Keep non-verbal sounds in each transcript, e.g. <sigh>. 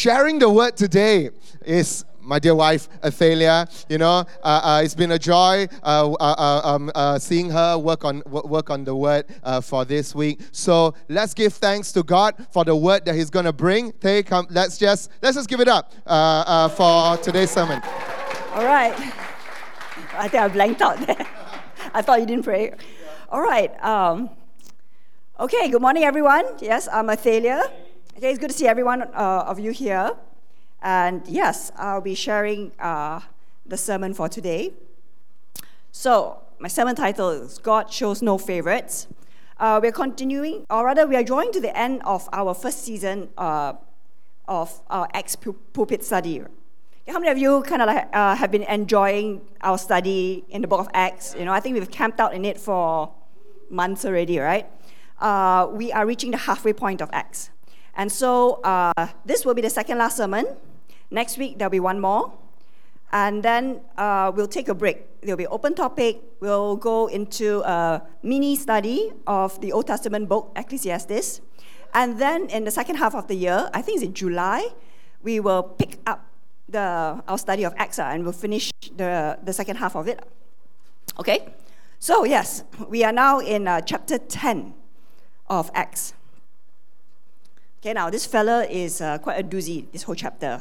sharing the word today is my dear wife Athalia. You know, uh, uh, it's been a joy uh, uh, uh um, uh, seeing her work on work on the word for this week. So let's give thanks to God for the word that He's going to bring. Take, come, let's just let's just give it up for today's sermon. All right. I think I blanked out there. <laughs> I thought you didn't pray. All right. Um, okay. Good morning, everyone. Yes, I'm Athalia. Okay, it's good to see everyone of you here. And yes, I'll be sharing uh, the sermon for today. So, my sermon title is God Shows No Favorites. Uh, we're continuing, or rather, we are drawing to the end of our first season uh, of our Acts pulpit study. How many of you kind of like, uh, have been enjoying our study in the book of Acts? You know, I think we've camped out in it for months already, right? Uh, we are reaching the halfway point of Acts. And so uh, this will be the second last sermon Next week, there'll be one more. And then uh, we'll take a break. There'll be open topic. We'll go into a mini study of the Old Testament book, Ecclesiastes. And then in the second half of the year, I think it's in July, we will pick up the, our study of Acts and we'll finish the, the second half of it. Okay? So, yes, we are now in uh, chapter 10 of Acts. Okay, now this fella is uh, quite a doozy, this whole chapter.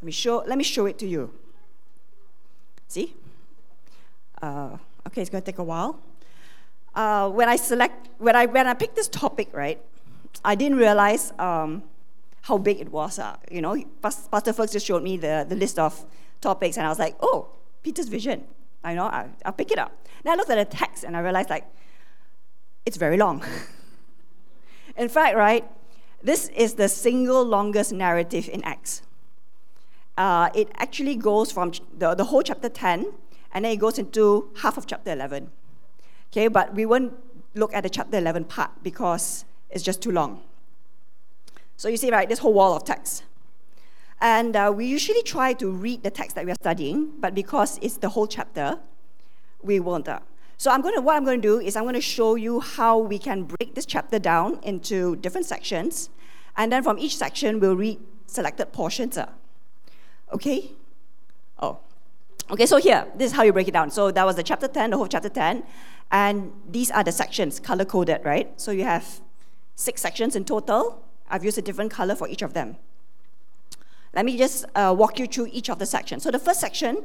Let me show, let me show it to you. See? Uh, okay, it's going to take a while. Uh, when I select, when I, when I picked this topic, right, I didn't realize um, how big it was. Uh, you know, Pastor Fergus just showed me the, the list of topics, and I was like, oh, Peter's vision. I know, I, I'll pick it up. Then I looked at the text, and I realized, like, it's very long. <laughs> in fact, right, this is the single longest narrative in Acts uh, it actually goes from the, the whole chapter 10 and then it goes into half of chapter 11. Okay, but we won't look at the chapter 11 part because it's just too long. So you see, right, this whole wall of text. And uh, we usually try to read the text that we are studying, but because it's the whole chapter, we won't. Uh. So I'm going to, what I'm going to do is I'm going to show you how we can break this chapter down into different sections, and then from each section we'll read selected portions. Uh. Okay? Oh. Okay, so here, this is how you break it down. So that was the chapter 10, the whole chapter 10. And these are the sections, color coded, right? So you have six sections in total. I've used a different color for each of them. Let me just uh, walk you through each of the sections. So the first section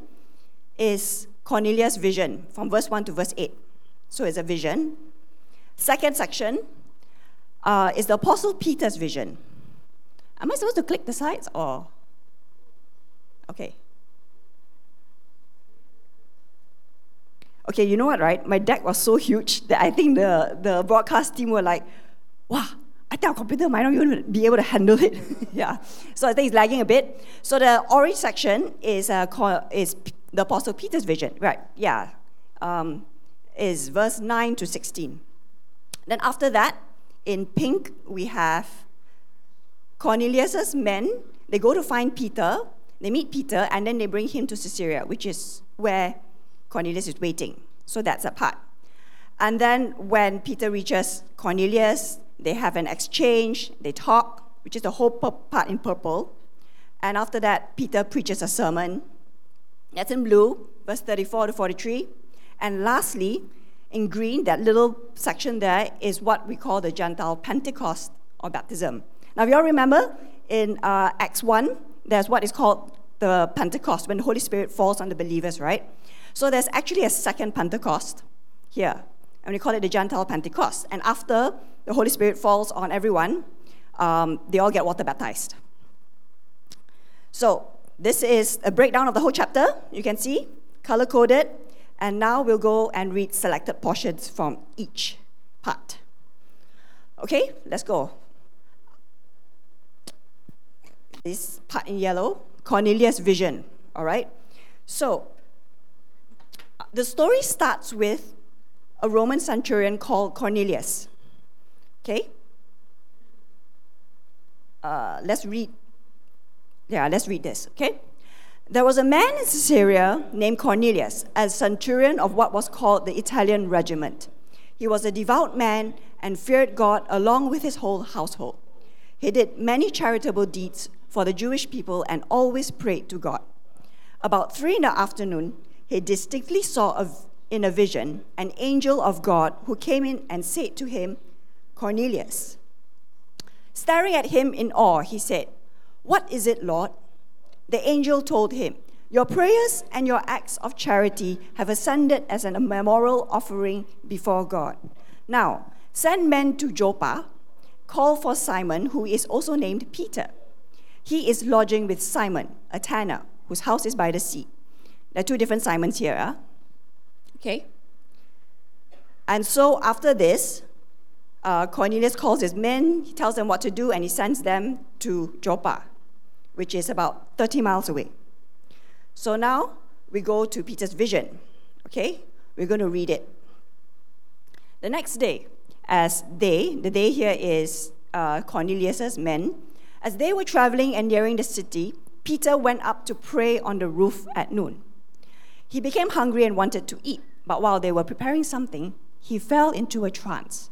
is Cornelius' vision from verse 1 to verse 8. So it's a vision. Second section uh, is the Apostle Peter's vision. Am I supposed to click the sides or? Okay. Okay, you know what, right? My deck was so huge that I think the, the broadcast team were like, wow, I think our computer might not even be able to handle it. <laughs> yeah. So I think it's lagging a bit. So the orange section is, uh, is the Apostle Peter's vision. Right, yeah. Um, is verse 9 to 16. Then after that, in pink, we have Cornelius's men. They go to find Peter they meet Peter and then they bring him to Caesarea, which is where Cornelius is waiting. So that's a part. And then when Peter reaches Cornelius, they have an exchange, they talk, which is the whole part in purple. And after that, Peter preaches a sermon. That's in blue, verse 34 to 43. And lastly, in green, that little section there is what we call the Gentile Pentecost or baptism. Now, if you all remember in uh, Acts 1, there's what is called the Pentecost, when the Holy Spirit falls on the believers, right? So there's actually a second Pentecost here, and we call it the Gentile Pentecost. And after the Holy Spirit falls on everyone, um, they all get water baptized. So this is a breakdown of the whole chapter. You can see color coded, and now we'll go and read selected portions from each part. Okay, let's go this part in yellow, Cornelius' vision. All right? So, the story starts with a Roman centurion called Cornelius. Okay? Uh, let's read. Yeah, let's read this. Okay? There was a man in Caesarea named Cornelius, a centurion of what was called the Italian regiment. He was a devout man and feared God along with his whole household. He did many charitable deeds for the Jewish people and always prayed to God. About three in the afternoon, he distinctly saw a, in a vision an angel of God who came in and said to him, Cornelius. Staring at him in awe, he said, What is it, Lord? The angel told him, Your prayers and your acts of charity have ascended as an memorial offering before God. Now, send men to Joppa, call for Simon, who is also named Peter. He is lodging with Simon, a tanner, whose house is by the sea. There are two different Simons here. Huh? Okay? And so after this, uh, Cornelius calls his men, he tells them what to do, and he sends them to Joppa, which is about 30 miles away. So now we go to Peter's vision. Okay? We're going to read it. The next day, as they, the day here is uh, Cornelius's men, as they were traveling and nearing the city, Peter went up to pray on the roof at noon. He became hungry and wanted to eat, but while they were preparing something, he fell into a trance.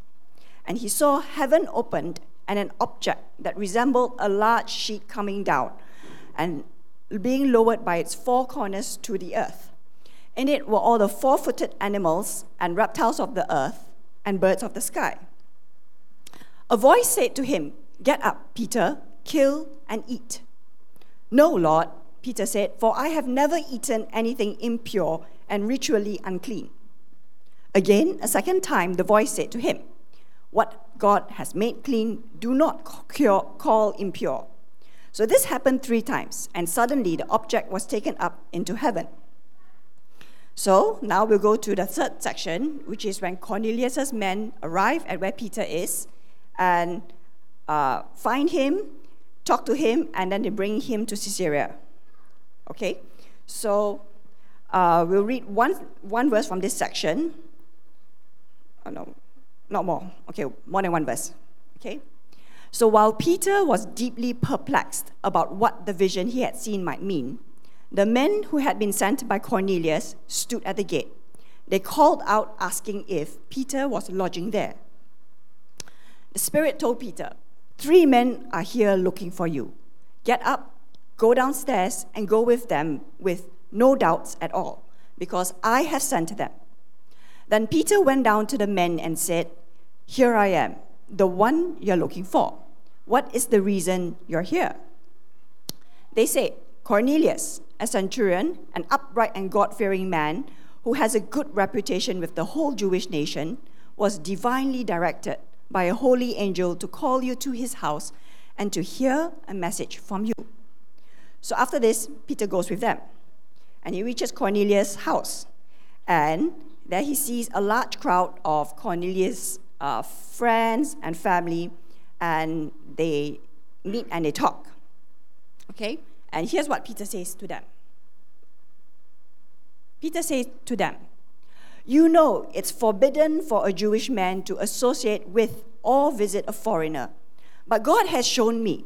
And he saw heaven opened and an object that resembled a large sheet coming down and being lowered by its four corners to the earth. In it were all the four footed animals and reptiles of the earth and birds of the sky. A voice said to him, Get up, Peter, kill and eat. No, Lord, Peter said, for I have never eaten anything impure and ritually unclean. Again, a second time, the voice said to him, What God has made clean, do not call impure. So this happened three times, and suddenly the object was taken up into heaven. So now we'll go to the third section, which is when Cornelius's men arrive at where Peter is and uh, find him, talk to him, and then they bring him to Caesarea. Okay? So uh, we'll read one, one verse from this section. Oh, no, not more. Okay, more than one verse. Okay? So while Peter was deeply perplexed about what the vision he had seen might mean, the men who had been sent by Cornelius stood at the gate. They called out, asking if Peter was lodging there. The Spirit told Peter, Three men are here looking for you. Get up, go downstairs, and go with them with no doubts at all, because I have sent them. Then Peter went down to the men and said, Here I am, the one you're looking for. What is the reason you're here? They say, Cornelius, a centurion, an upright and God fearing man who has a good reputation with the whole Jewish nation, was divinely directed by a holy angel to call you to his house and to hear a message from you. So after this, Peter goes with them. And he reaches Cornelius' house. And there he sees a large crowd of Cornelius' uh, friends and family. And they meet and they talk. Okay? And here's what Peter says to them Peter says to them, You know it's forbidden for a Jewish man to associate with or visit a foreigner. But God has shown me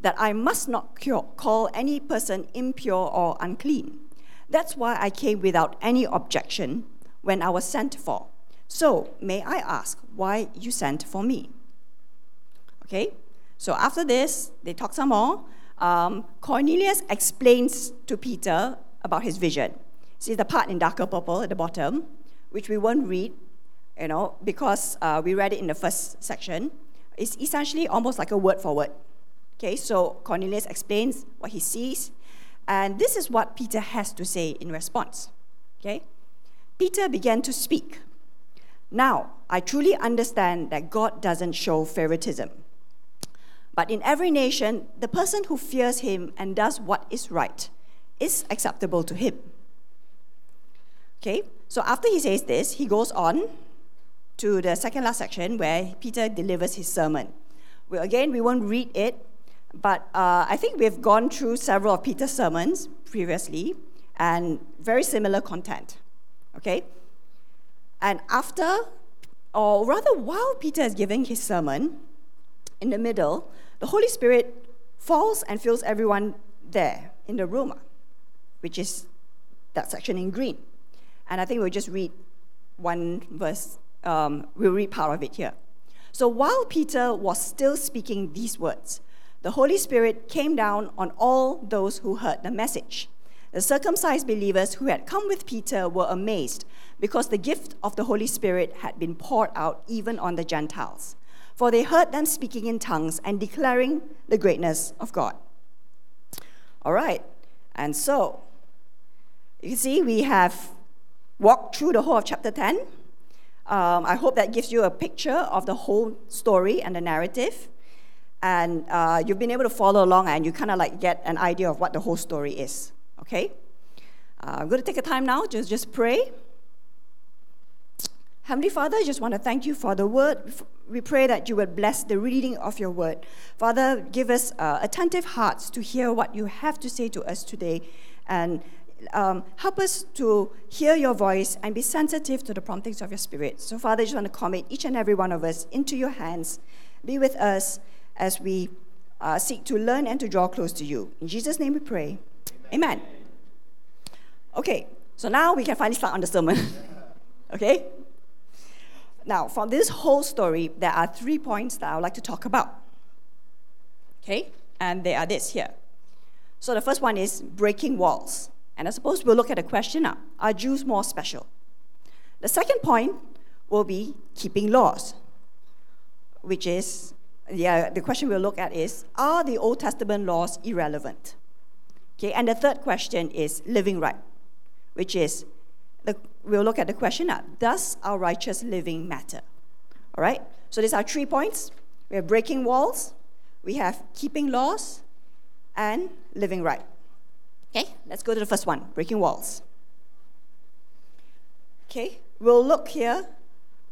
that I must not call any person impure or unclean. That's why I came without any objection when I was sent for. So, may I ask why you sent for me? Okay, so after this, they talk some more. Um, Cornelius explains to Peter about his vision. See the part in darker purple at the bottom, which we won't read, you know, because uh, we read it in the first section. It's essentially almost like a word for word. Okay, so Cornelius explains what he sees, and this is what Peter has to say in response. Okay? Peter began to speak. Now, I truly understand that God doesn't show favoritism. But in every nation, the person who fears him and does what is right is acceptable to him. Okay, so after he says this, he goes on to the second last section where Peter delivers his sermon. Well, again, we won't read it, but uh, I think we've gone through several of Peter's sermons previously and very similar content. Okay? And after, or rather while Peter is giving his sermon, in the middle, the Holy Spirit falls and fills everyone there in the room, which is that section in green. And I think we'll just read one verse, um, we'll read part of it here. So while Peter was still speaking these words, the Holy Spirit came down on all those who heard the message. The circumcised believers who had come with Peter were amazed because the gift of the Holy Spirit had been poured out even on the Gentiles. For they heard them speaking in tongues and declaring the greatness of God. All right, and so you see, we have walked through the whole of chapter 10. Um, I hope that gives you a picture of the whole story and the narrative. And uh, you've been able to follow along and you kind of like get an idea of what the whole story is. Okay? Uh, I'm going to take a time now, just, just pray. Heavenly Father, I just want to thank you for the word. We pray that you would bless the reading of your word. Father, give us uh, attentive hearts to hear what you have to say to us today. And um, help us to hear your voice and be sensitive to the promptings of your spirit. So, Father, I just want to commit each and every one of us into your hands. Be with us as we uh, seek to learn and to draw close to you. In Jesus' name we pray. Amen. Amen. Okay, so now we can finally start on the sermon. <laughs> okay? Now, from this whole story, there are three points that I would like to talk about. Okay? And they are this here. So the first one is breaking walls. And I suppose we'll look at the question now Are Jews more special? The second point will be keeping laws, which is yeah, the question we'll look at is Are the Old Testament laws irrelevant? Okay, and the third question is living right, which is the, we'll look at the question now Does our righteous living matter? All right, so these are three points. We have breaking walls, we have keeping laws, and living right. Okay, let's go to the first one breaking walls. Okay, we'll look here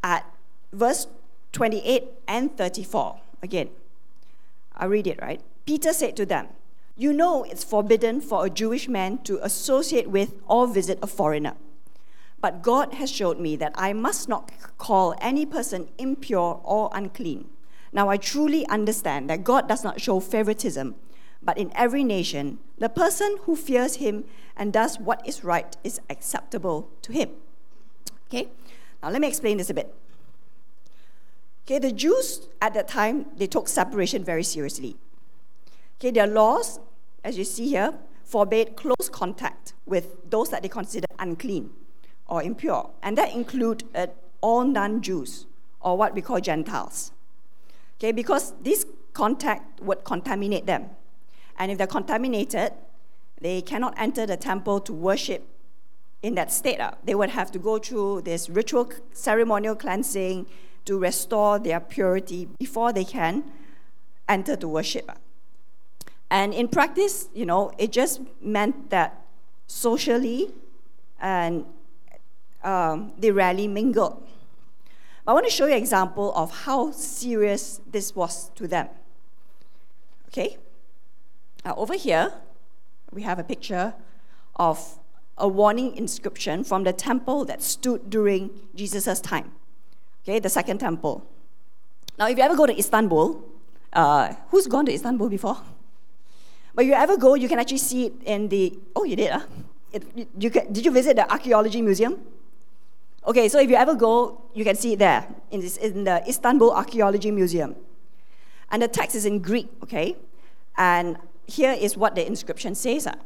at verse 28 and 34 again. I'll read it, right? Peter said to them, You know it's forbidden for a Jewish man to associate with or visit a foreigner. But God has showed me that I must not call any person impure or unclean. Now I truly understand that God does not show favoritism but in every nation, the person who fears him and does what is right is acceptable to him. Okay? Now let me explain this a bit. Okay, the Jews at that time, they took separation very seriously. Okay, their laws, as you see here, forbade close contact with those that they considered unclean or impure, and that included uh, all non-Jews or what we call Gentiles. Okay, because this contact would contaminate them. And if they're contaminated, they cannot enter the temple to worship in that state. Uh. They would have to go through this ritual ceremonial cleansing to restore their purity before they can enter to worship. Uh. And in practice, you know, it just meant that socially and um, they rarely mingled. I want to show you an example of how serious this was to them. Okay? Now, over here, we have a picture of a warning inscription from the temple that stood during Jesus' time. Okay, the second temple. Now, if you ever go to Istanbul, uh, who's gone to Istanbul before? But you ever go, you can actually see it in the. Oh, you did, huh? It, you can, did you visit the archaeology museum? Okay, so if you ever go, you can see it there in, this, in the Istanbul Archaeology Museum. And the text is in Greek, okay? And here is what the inscription says. Ah.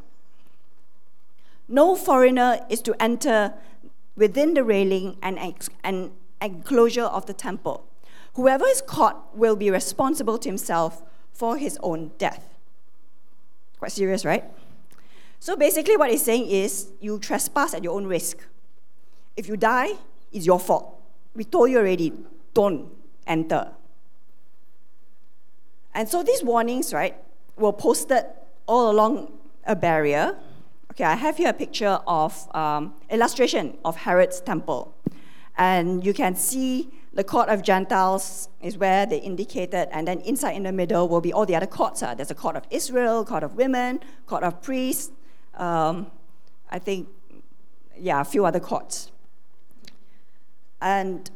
No foreigner is to enter within the railing and, enclosure of the temple. Whoever is caught will be responsible to himself for his own death. Quite serious, right? So basically, what he's saying is you trespass at your own risk. If you die, it's your fault. We told you already, don't enter. And so these warnings, right, were posted all along a barrier. Okay, I have here a picture of um, illustration of Herod's temple. And you can see the court of Gentiles is where they indicated, and then inside in the middle will be all the other courts. Uh. There's a court of Israel, court of women, court of priests, um, I think, yeah, a few other courts. And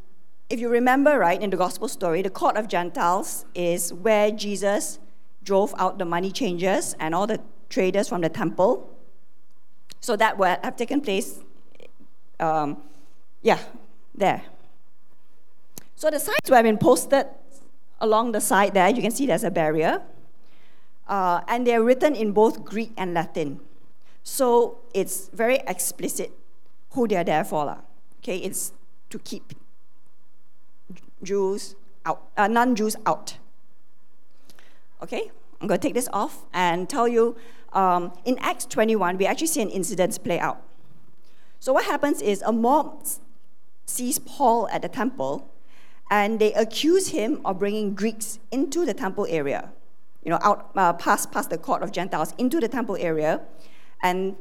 if you remember, right, in the gospel story, the court of Gentiles is where Jesus drove out the money changers and all the traders from the temple. So that would have taken place, um, yeah, there. So the signs were been posted along the side there. You can see there's a barrier. Uh, and they're written in both Greek and Latin. So it's very explicit who they're there for. Okay, it's to keep Jews out, uh, non Jews out. Okay, I'm going to take this off and tell you um, in Acts 21, we actually see an incident play out. So, what happens is a mob sees Paul at the temple and they accuse him of bringing Greeks into the temple area, you know, out uh, past, past the court of Gentiles into the temple area, and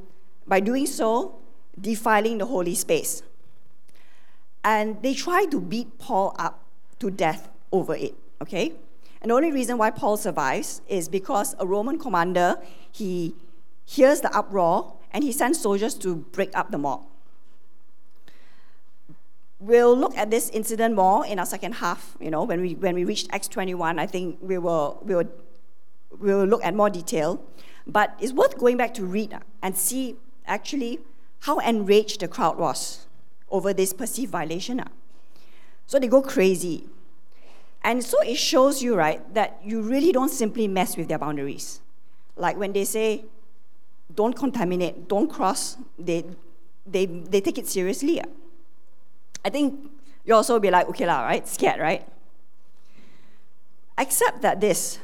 by doing so, defiling the holy space. And they try to beat Paul up to death over it, okay? And the only reason why Paul survives is because a Roman commander, he hears the uproar and he sends soldiers to break up the mob. We'll look at this incident more in our second half, you know, when we, when we reach Acts 21, I think we will, we will, we will look at more detail. But it's worth going back to read and see actually how enraged the crowd was over this perceived violation. Ah. So they go crazy. And so it shows you, right, that you really don't simply mess with their boundaries. Like when they say, don't contaminate, don't cross, they, they, they take it seriously. Ah. I think you also be like, okay, lah, right? Scared, right? Except that this,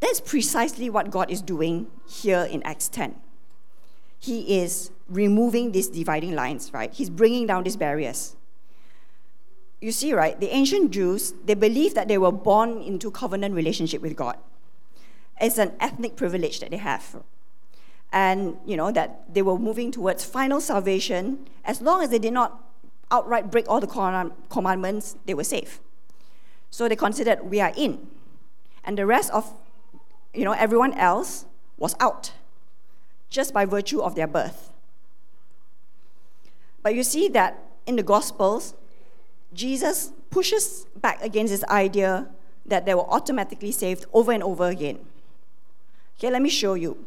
that's precisely what God is doing here in Acts 10. He is removing these dividing lines, right? He's bringing down these barriers you see, right, the ancient Jews, they believed that they were born into covenant relationship with God. It's an ethnic privilege that they have. And, you know, that they were moving towards final salvation. As long as they did not outright break all the commandments, they were safe. So they considered we are in. And the rest of, you know, everyone else was out, just by virtue of their birth. But you see that in the Gospels, Jesus pushes back against this idea that they were automatically saved over and over again. Okay, let me show you.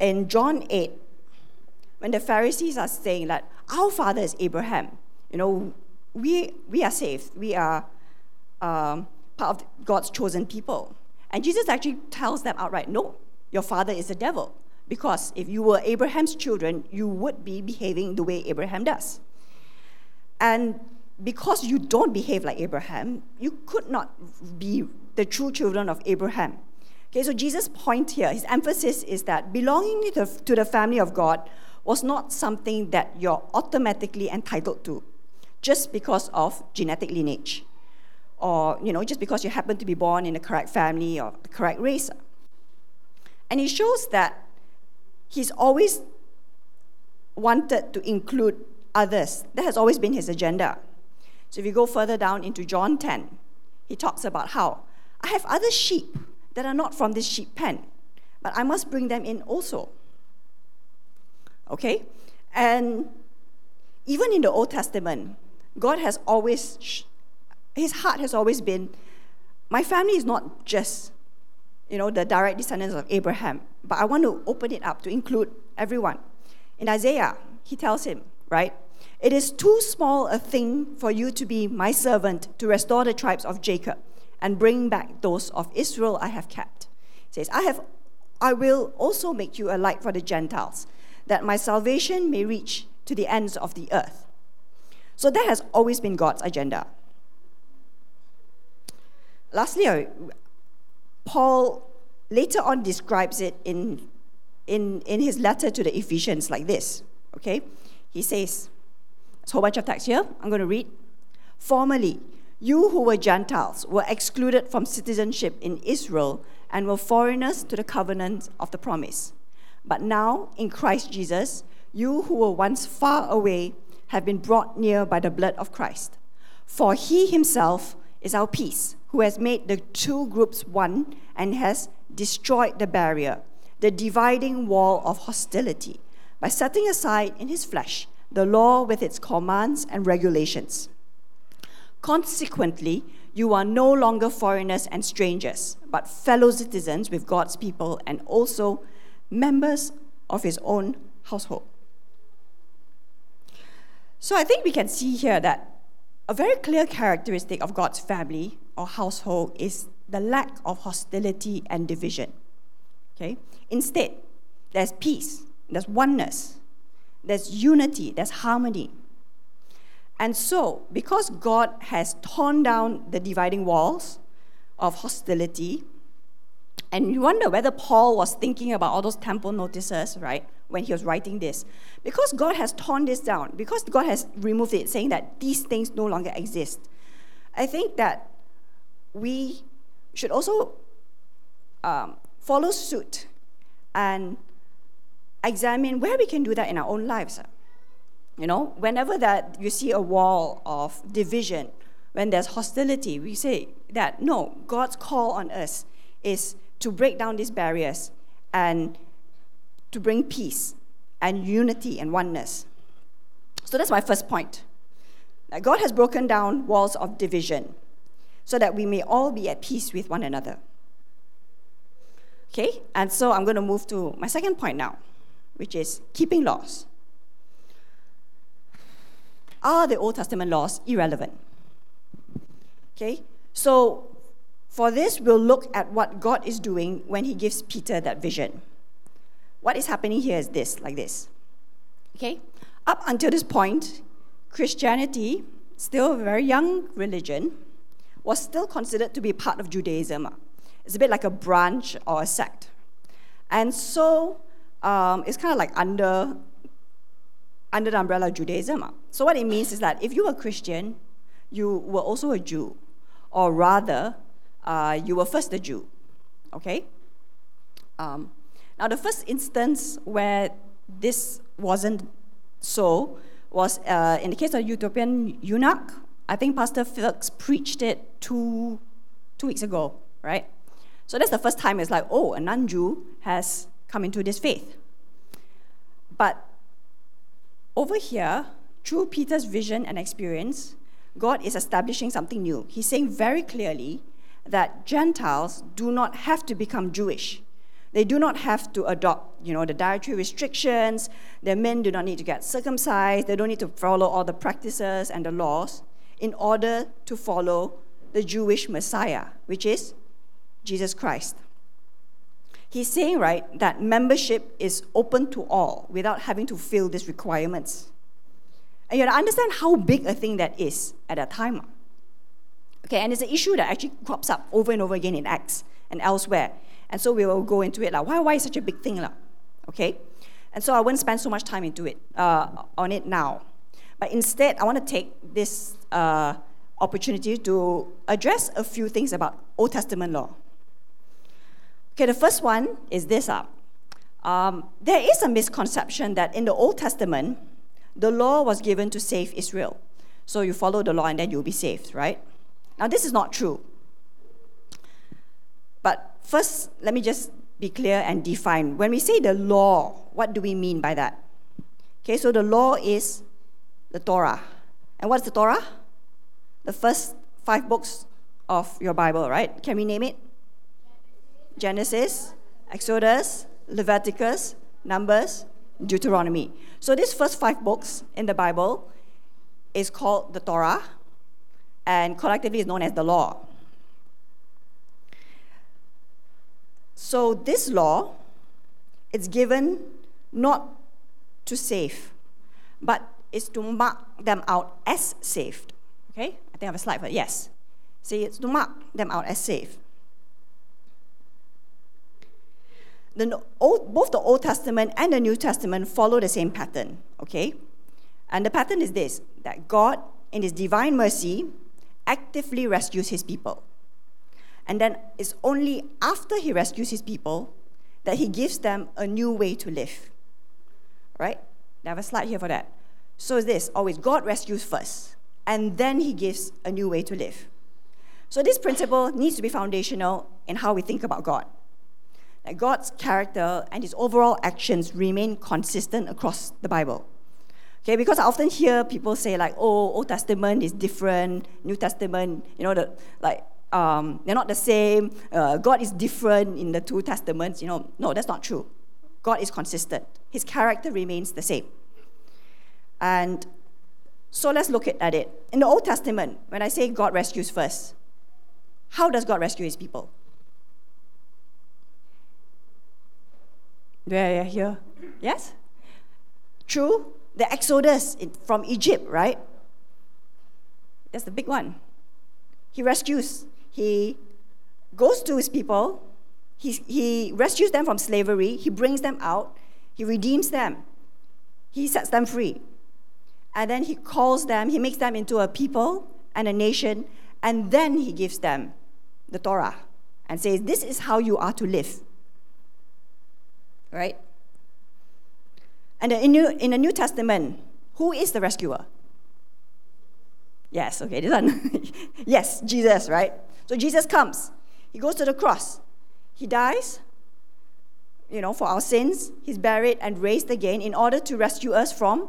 In John 8, when the Pharisees are saying that our father is Abraham, you know, we, we are saved, we are um, part of God's chosen people. And Jesus actually tells them outright, no, your father is the devil. Because if you were Abraham's children, you would be behaving the way Abraham does. And because you don't behave like Abraham, you could not be the true children of Abraham. Okay, so Jesus' point here, his emphasis is that belonging to the, to the family of God was not something that you're automatically entitled to just because of genetic lineage or you know just because you happen to be born in the correct family or the correct race and he shows that he's always wanted to include others that has always been his agenda so if you go further down into John 10, he talks about how I have other sheep that are not from this sheep pen, but I must bring them in also. Okay? And even in the Old Testament, God has always, his heart has always been, my family is not just, you know, the direct descendants of Abraham, but I want to open it up to include everyone. In Isaiah, he tells him, right? It is too small a thing for you to be my servant to restore the tribes of Jacob and bring back those of Israel I have kept. He says, I have I will also make you a light for the Gentiles, that my salvation may reach to the ends of the earth. So that has always been God's agenda. Lastly, uh, Paul later on describes it in, in, in his letter to the Ephesians like this. Okay? He says, a whole bunch of text here. I'm going to read. Formerly, you who were Gentiles were excluded from citizenship in Israel and were foreigners to the covenant of the promise. But now, in Christ Jesus, you who were once far away have been brought near by the blood of Christ. For he himself is our peace, who has made the two groups one and has destroyed the barrier, the dividing wall of hostility, by setting aside in his flesh the law with its commands and regulations. Consequently, you are no longer foreigners and strangers, but fellow citizens with God's people and also members of his own household. So I think we can see here that a very clear characteristic of God's family or household is the lack of hostility and division. Okay? Instead, there's peace, there's oneness, there's unity, there's harmony. And so, because God has torn down the dividing walls of hostility, and you wonder whether Paul was thinking about all those temple notices, right, when he was writing this. Because God has torn this down, because God has removed it, saying that these things no longer exist, I think that we should also um, follow suit and examine where we can do that in our own lives. You know, whenever that you see a wall of division, when there's hostility, we say that no, God's call on us is to break down these barriers and to bring peace and unity and oneness. So that's my first point. That God has broken down walls of division so that we may all be at peace with one another. Okay, and so I'm going to move to my second point now, which is keeping laws. Are the Old Testament laws irrelevant? Okay, so for this, we'll look at what God is doing when He gives Peter that vision. What is happening here is this, like this. Okay, up until this point, Christianity, still a very young religion, was still considered to be part of Judaism. It's a bit like a branch or a sect. And so um, it's kind of like under, under the umbrella of Judaism. So what it means is that if you were Christian, you were also a Jew, or rather, uh, you were first a Jew. Okay? Um, now, the first instance where this wasn't so was uh, in the case of Ethiopian eunuch. I think Pastor Felix preached it two, two weeks ago, right? So that's the first time it's like, oh, a non Jew has come into this faith. But over here, through Peter's vision and experience, God is establishing something new. He's saying very clearly that Gentiles do not have to become Jewish. They do not have to adopt, you know, the dietary restrictions. Their men do not need to get circumcised. They don't need to follow all the practices and the laws in order to follow the Jewish Messiah, which is Jesus Christ. He's saying, right, that membership is open to all without having to fill these requirements. And you have to understand how big a thing that is at that time. Okay, and it's an issue that actually crops up over and over again in Acts and elsewhere. And so we will go into it like, why, why is such a big thing? Like? Okay? And so I won't spend so much time into it, uh, on it now. But instead, I want to take this uh, opportunity to address a few things about Old Testament law. Okay, the first one is this up. Uh, um, there is a misconception that in the Old Testament, the law was given to save Israel. So you follow the law and then you'll be saved, right? Now, this is not true. But first, let me just be clear and define. When we say the law, what do we mean by that? Okay, so the law is the Torah. And what's the Torah? The first five books of your Bible, right? Can we name it? Genesis, Exodus, Leviticus, Numbers, Deuteronomy. So these first five books in the Bible is called the Torah, and collectively is known as the law. So this law, it's given not to save, but is to mark them out as saved. Okay? I think I have a slide for it. Yes. See, it's to mark them out as saved. The old, both the Old Testament and the New Testament follow the same pattern. Okay? And the pattern is this that God, in His divine mercy, actively rescues his people. And then it's only after he rescues his people that he gives them a new way to live. Right? I have a slide here for that. So this always God rescues first, and then he gives a new way to live. So this principle needs to be foundational in how we think about God. That God's character and his overall actions remain consistent across the Bible. Okay, because I often hear people say like, oh, Old Testament is different, New Testament, you know, the, like um, they're not the same. Uh, God is different in the two testaments. You know, no, that's not true. God is consistent. His character remains the same. And so let's look at it. In the Old Testament, when I say God rescues first, How does God rescue his people? Yeah, yeah, here. Yes? True. The Exodus from Egypt, right? That's the big one. He rescues. He goes to his people. He, he rescues them from slavery. He brings them out. He redeems them. He sets them free. And then he calls them, he makes them into a people and a nation. And then he gives them the Torah and says, This is how you are to live right? And in, New, in the New Testament, who is the rescuer? Yes, okay, this one. <laughs> yes, Jesus, right? So Jesus comes. He goes to the cross. He dies, you know, for our sins. He's buried and raised again in order to rescue us from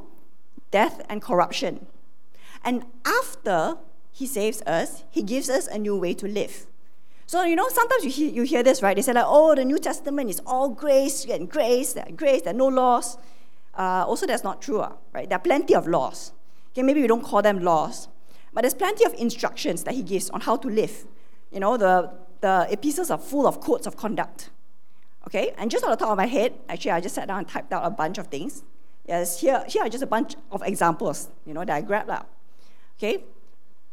death and corruption. And after he saves us, he gives us a new way to live. So, you know, sometimes you hear, you hear this, right? They say, like, oh, the New Testament is all grace and grace, there grace, there are no laws. Uh, also, that's not true, uh, right? There are plenty of laws. Okay, maybe we don't call them laws, but there's plenty of instructions that he gives on how to live. You know, the, the epistles are full of codes of conduct. Okay, and just on the top of my head, actually, I just sat down and typed out a bunch of things. Yes, here, here are just a bunch of examples, you know, that I grabbed out. Okay,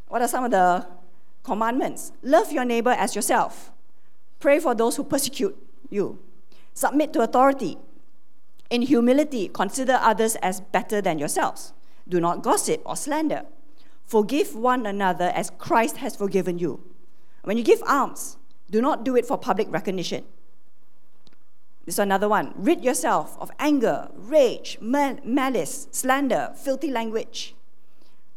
what are some of the commandments love your neighbor as yourself, pray for those who persecute you, submit to authority. In humility, consider others as better than yourselves. Do not gossip or slander. Forgive one another as Christ has forgiven you. When you give alms, do not do it for public recognition. This is another one. Rid yourself of anger, rage, malice, slander, filthy language.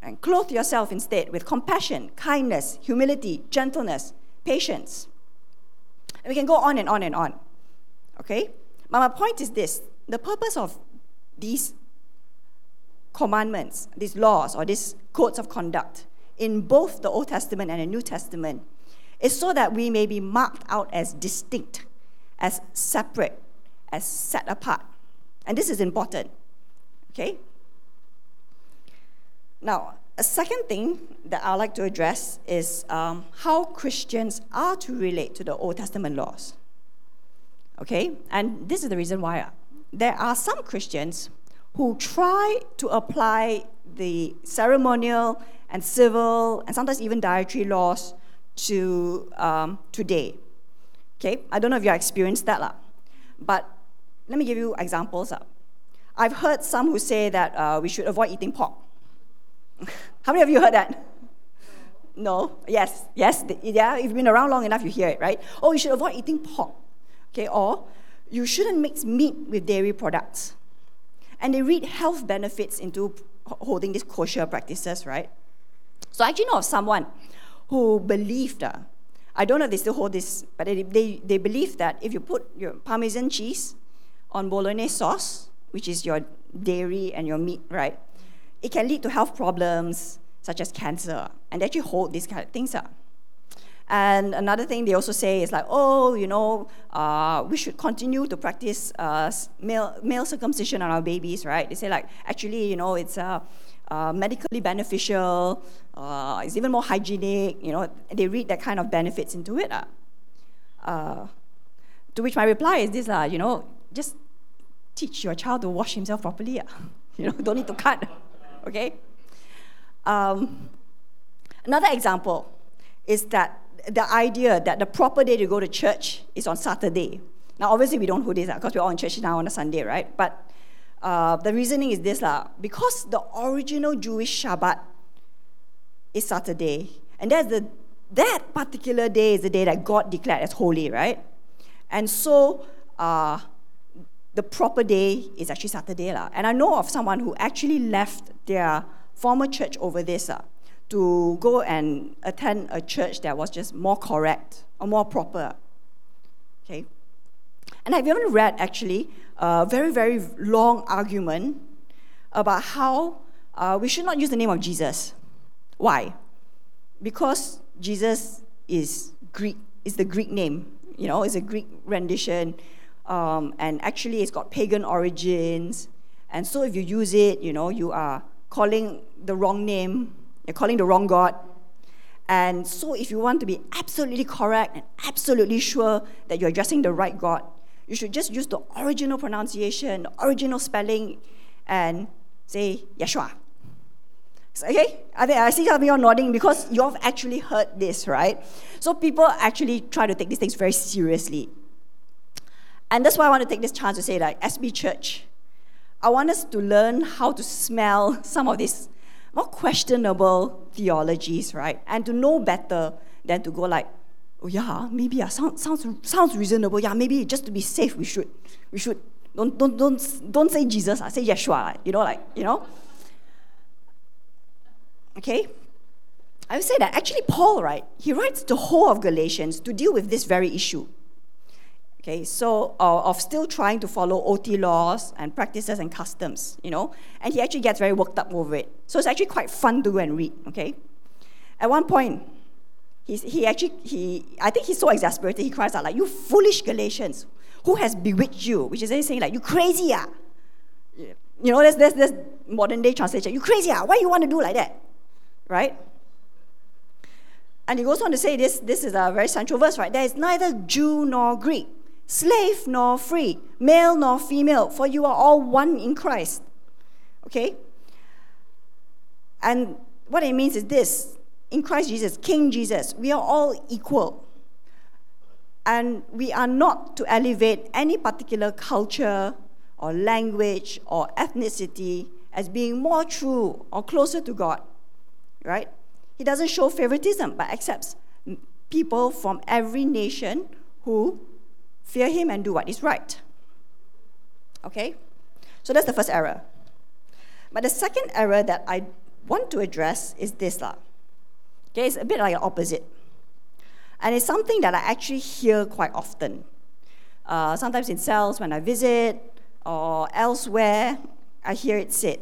And clothe yourself instead with compassion, kindness, humility, gentleness, patience. And we can go on and on and on. Okay? But my point is this the purpose of these commandments, these laws, or these codes of conduct in both the Old Testament and the New Testament is so that we may be marked out as distinct, as separate, as set apart. And this is important. Okay? Now, a second thing that I'd like to address is um, how Christians are to relate to the Old Testament laws. Okay? And this is the reason why. There are some Christians who try to apply the ceremonial and civil and sometimes even dietary laws to um, today. Okay? I don't know if you experienced that, lah. but let me give you examples. I've heard some who say that uh, we should avoid eating pork. <laughs> How many of you heard that? No? Yes, yes, yeah. If you've been around long enough, you hear it, right? Oh, you should avoid eating pork. Okay, or you shouldn't mix meat with dairy products. And they read health benefits into holding these kosher practices, right? So I actually know of someone who believed, uh, I don't know if they still hold this, but they, they, they believe that if you put your Parmesan cheese on bolognese sauce, which is your dairy and your meat, right? it can lead to health problems such as cancer, and they actually hold these kind of things up. And another thing they also say is like, oh, you know, uh, we should continue to practice uh, male, male circumcision on our babies, right? They say like, actually, you know, it's uh, uh medically beneficial, uh, it's even more hygienic, you know, they read that kind of benefits into it. Uh. to which my reply is this, uh, you know, just teach your child to wash himself properly. <laughs> you know, don't need to cut okay? Um, another example is that the idea that the proper day to go to church is on Saturday. Now, obviously, we don't do this because we're all in church now on a Sunday, right? But uh, the reasoning is this lah, because the original Jewish Shabbat is Saturday, and that's the that particular day is the day that God declared as holy, right? And so uh, the proper day is actually Saturday. La. And I know of someone who actually left their former church over this uh, to go and attend a church that was just more correct or more proper. Okay? And I've even read actually a very, very long argument about how uh, we should not use the name of Jesus. Why? Because Jesus is Greek, is the Greek name, you know, it's a Greek rendition um, and actually it's got pagan origins. And so if you use it, you know, you are calling the wrong name, you're calling the wrong God. And so, if you want to be absolutely correct and absolutely sure that you're addressing the right God, you should just use the original pronunciation, the original spelling, and say Yeshua. Okay? I, think, I see some of you are nodding because you've actually heard this, right? So people actually try to take these things very seriously. And that's why I want to take this chance to say that SB Church, I want us to learn how to smell some of these more questionable theologies, right? And to know better than to go like, oh yeah, maybe yeah, sound, sounds sounds reasonable. Yeah, maybe just to be safe, we should we should don't don't don't don't say Jesus, I say Yeshua. You know, like you know. Okay? I would say that actually Paul, right, he writes the whole of Galatians to deal with this very issue. Okay, so uh, of still trying to follow OT laws and practices and customs, you know, and he actually gets very worked up over it. So it's actually quite fun to go and read. Okay, at one point, he, he actually he I think he's so exasperated he cries out like, "You foolish Galatians, who has bewitched you?" Which is saying like, "You crazy ah." You know, there's, there's, there's modern day translation. You crazy ah? Why you want to do like that? right? And he goes on to say this, this is a very central verse, right? There is neither Jew nor Greek, slave nor free, male nor female, for you are all one in Christ. Okay? And what it means is this in Christ Jesus, King Jesus, we are all equal. And we are not to elevate any particular culture or language or ethnicity as being more true or closer to God right? He doesn't show favoritism, but accepts people from every nation who fear him and do what is right. Okay? So that's the first error. But the second error that I want to address is this. Lah. Okay, it's a bit like an opposite. And it's something that I actually hear quite often. Uh, sometimes in cells when I visit or elsewhere, I hear it said.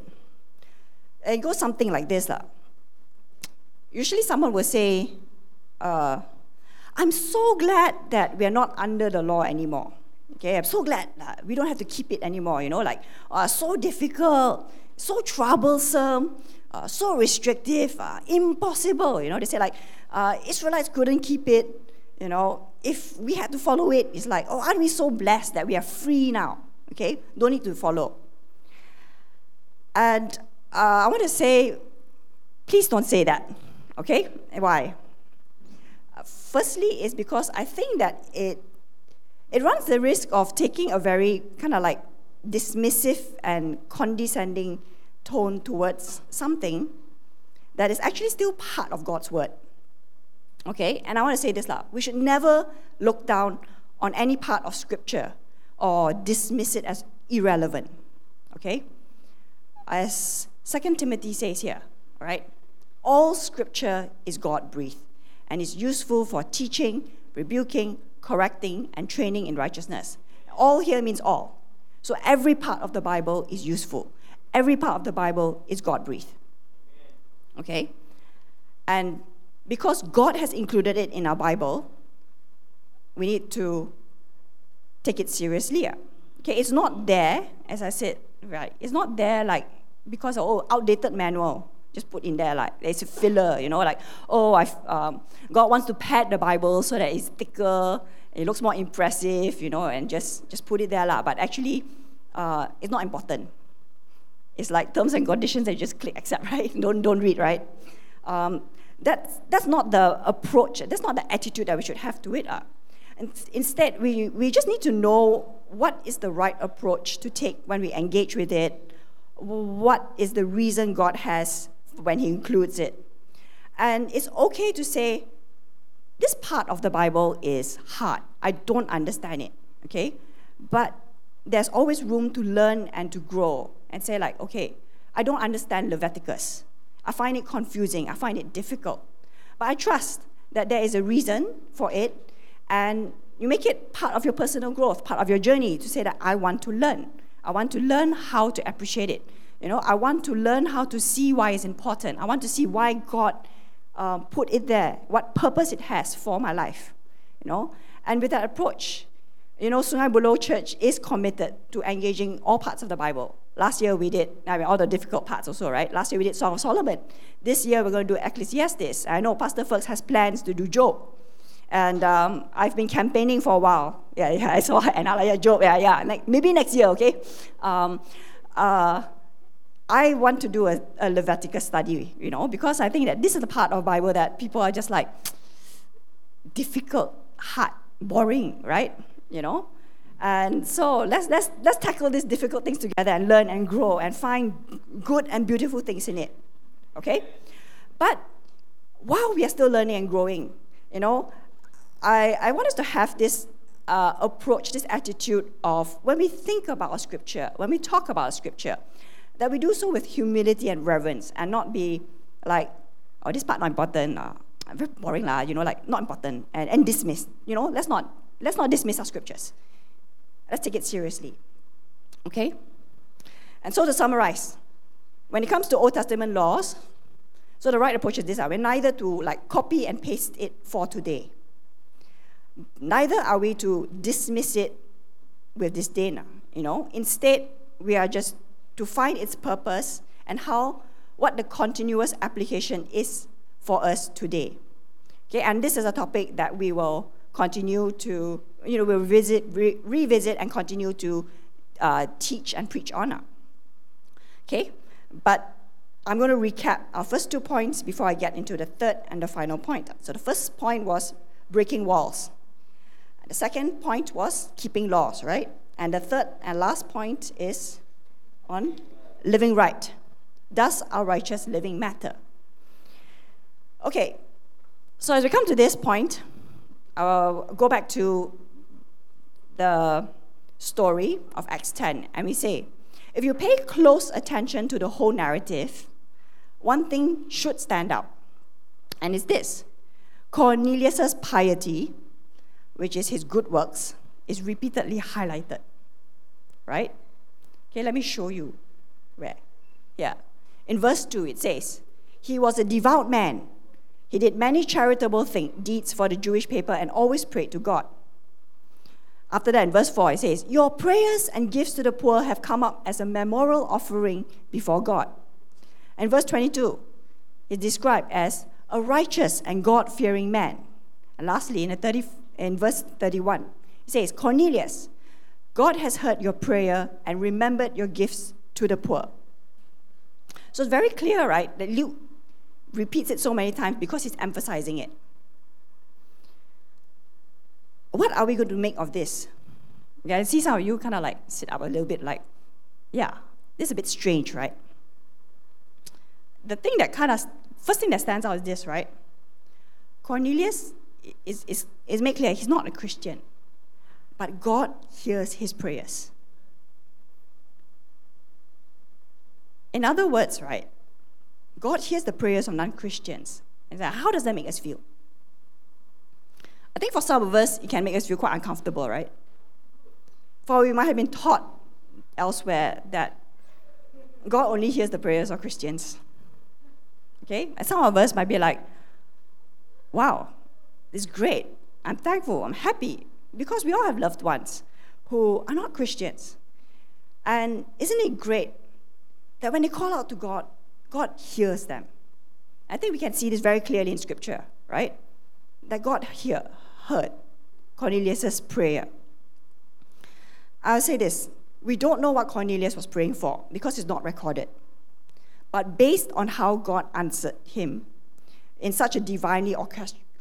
It goes something like this. Lah usually someone will say, uh, I'm so glad that we're not under the law anymore. Okay, I'm so glad that we don't have to keep it anymore, you know, like, uh, so difficult, so troublesome, uh, so restrictive, uh, impossible, you know. They say, like, uh, Israelites couldn't keep it, you know. If we had to follow it, it's like, oh, aren't we so blessed that we are free now? Okay, don't need to follow. And uh, I want to say, please don't say that. Okay? Why? Firstly, is because I think that it, it runs the risk of taking a very kind of like dismissive and condescending tone towards something that is actually still part of God's word. Okay? And I want to say this lah. We should never look down on any part of scripture or dismiss it as irrelevant. Okay? As 2 Timothy says here, right? All scripture is God breathed and is useful for teaching, rebuking, correcting, and training in righteousness. All here means all. So every part of the Bible is useful. Every part of the Bible is God breathed. Okay? And because God has included it in our Bible, we need to take it seriously. Okay, it's not there, as I said, right? It's not there like because of oh outdated manual just put in there like it's a filler, you know, like oh, i um, God wants to pad the Bible so that it's thicker, it looks more impressive, you know, and just just put it there lah. But actually, uh, it's not important. It's like terms and conditions that you just click accept, <laughs> right? don't don't read, right? Um, that's that's not the approach. That's not the attitude that we should have to it. Uh. And instead, we we just need to know what is the right approach to take when we engage with it. What is the reason God has when he includes it. And it's okay to say, this part of the Bible is hard. I don't understand it, okay? But there's always room to learn and to grow and say, like, okay, I don't understand Leviticus. I find it confusing. I find it difficult. But I trust that there is a reason for it, and you make it part of your personal growth, part of your journey to say that I want to learn. I want to learn how to appreciate it. You know, I want to learn how to see why it's important. I want to see why God um, put it there, what purpose it has for my life. You know, and with that approach, you know, Sungai Buloh Church is committed to engaging all parts of the Bible. Last year we did, I mean, all the difficult parts also, right? Last year we did Song of Solomon. This year we're going to do Ecclesiastes. I know Pastor Felix has plans to do Job. And um, I've been campaigning for a while. Yeah, <laughs> yeah I saw Analaya Job. Yeah, yeah. Like, maybe next year, okay? Um, uh, I want to do a, a Leviticus study, you know, because I think that this is the part of Bible that people are just like <tsk> difficult, hard, boring, right? You know? And so let's, let's, let's tackle these difficult things together and learn and grow and find good and beautiful things in it. Okay? But while we are still learning and growing, you know, I, I want us to have this uh, approach, this attitude of when we think about a scripture, when we talk about a scripture, that we do so with humility and reverence and not be like, oh, this part not important, uh, very boring, lah, you know, like not important, and, and dismiss. You know, let's not, let's not dismiss our scriptures. Let's take it seriously. Okay? And so to summarize, when it comes to Old Testament laws, so the right approach is this: we're neither to like copy and paste it for today. Neither are we to dismiss it with disdain. You know, instead we are just to find its purpose and how what the continuous application is for us today. Okay, and this is a topic that we will continue to, you know, we'll visit, re- revisit and continue to uh, teach and preach on. Okay, but I'm going to recap our first two points before I get into the third and the final point. So the first point was breaking walls. The second point was keeping laws, right? And the third and last point is on living right. Does our righteous living matter? Okay, so as we come to this point, I'll go back to the story of Acts 10, and we say, if you pay close attention to the whole narrative, one thing should stand out, and it's this Cornelius' piety, which is his good works, is repeatedly highlighted. Right? Okay, let me show you where. Yeah. In verse 2, it says, He was a devout man he did many charitable thing, deeds for the Jewish people and always prayed to God. After that, in verse 4, it says, Your prayers and gifts to the poor have come up as a memorial offering before God. And verse 22 is described as a righteous and God fearing man. And lastly, in, 30, in verse 31, it says, Cornelius, God has heard your prayer and remembered your gifts to the poor. So it's very clear, right, that Luke repeats it so many times because he's emphasizing it. What are we going to make of this? Yeah, I see some of you kind of like sit up a little bit like, yeah, this is a bit strange, right? The thing that kind of, first thing that stands out is this, right? Cornelius is, is, is made clear he's not a Christian, but God hears his prayers. In other words, right, God hears the prayers of non Christians. And how does that make us feel? I think for some of us, it can make us feel quite uncomfortable, right? For we might have been taught elsewhere that God only hears the prayers of Christians. Okay? And some of us might be like, wow, it's great. I'm thankful. I'm happy. Because we all have loved ones who are not Christians. And isn't it great that when they call out to God, God hears them. I think we can see this very clearly in Scripture, right? That God hear, heard Cornelius' prayer. I'll say this we don't know what Cornelius was praying for because it's not recorded. But based on how God answered him in such a divinely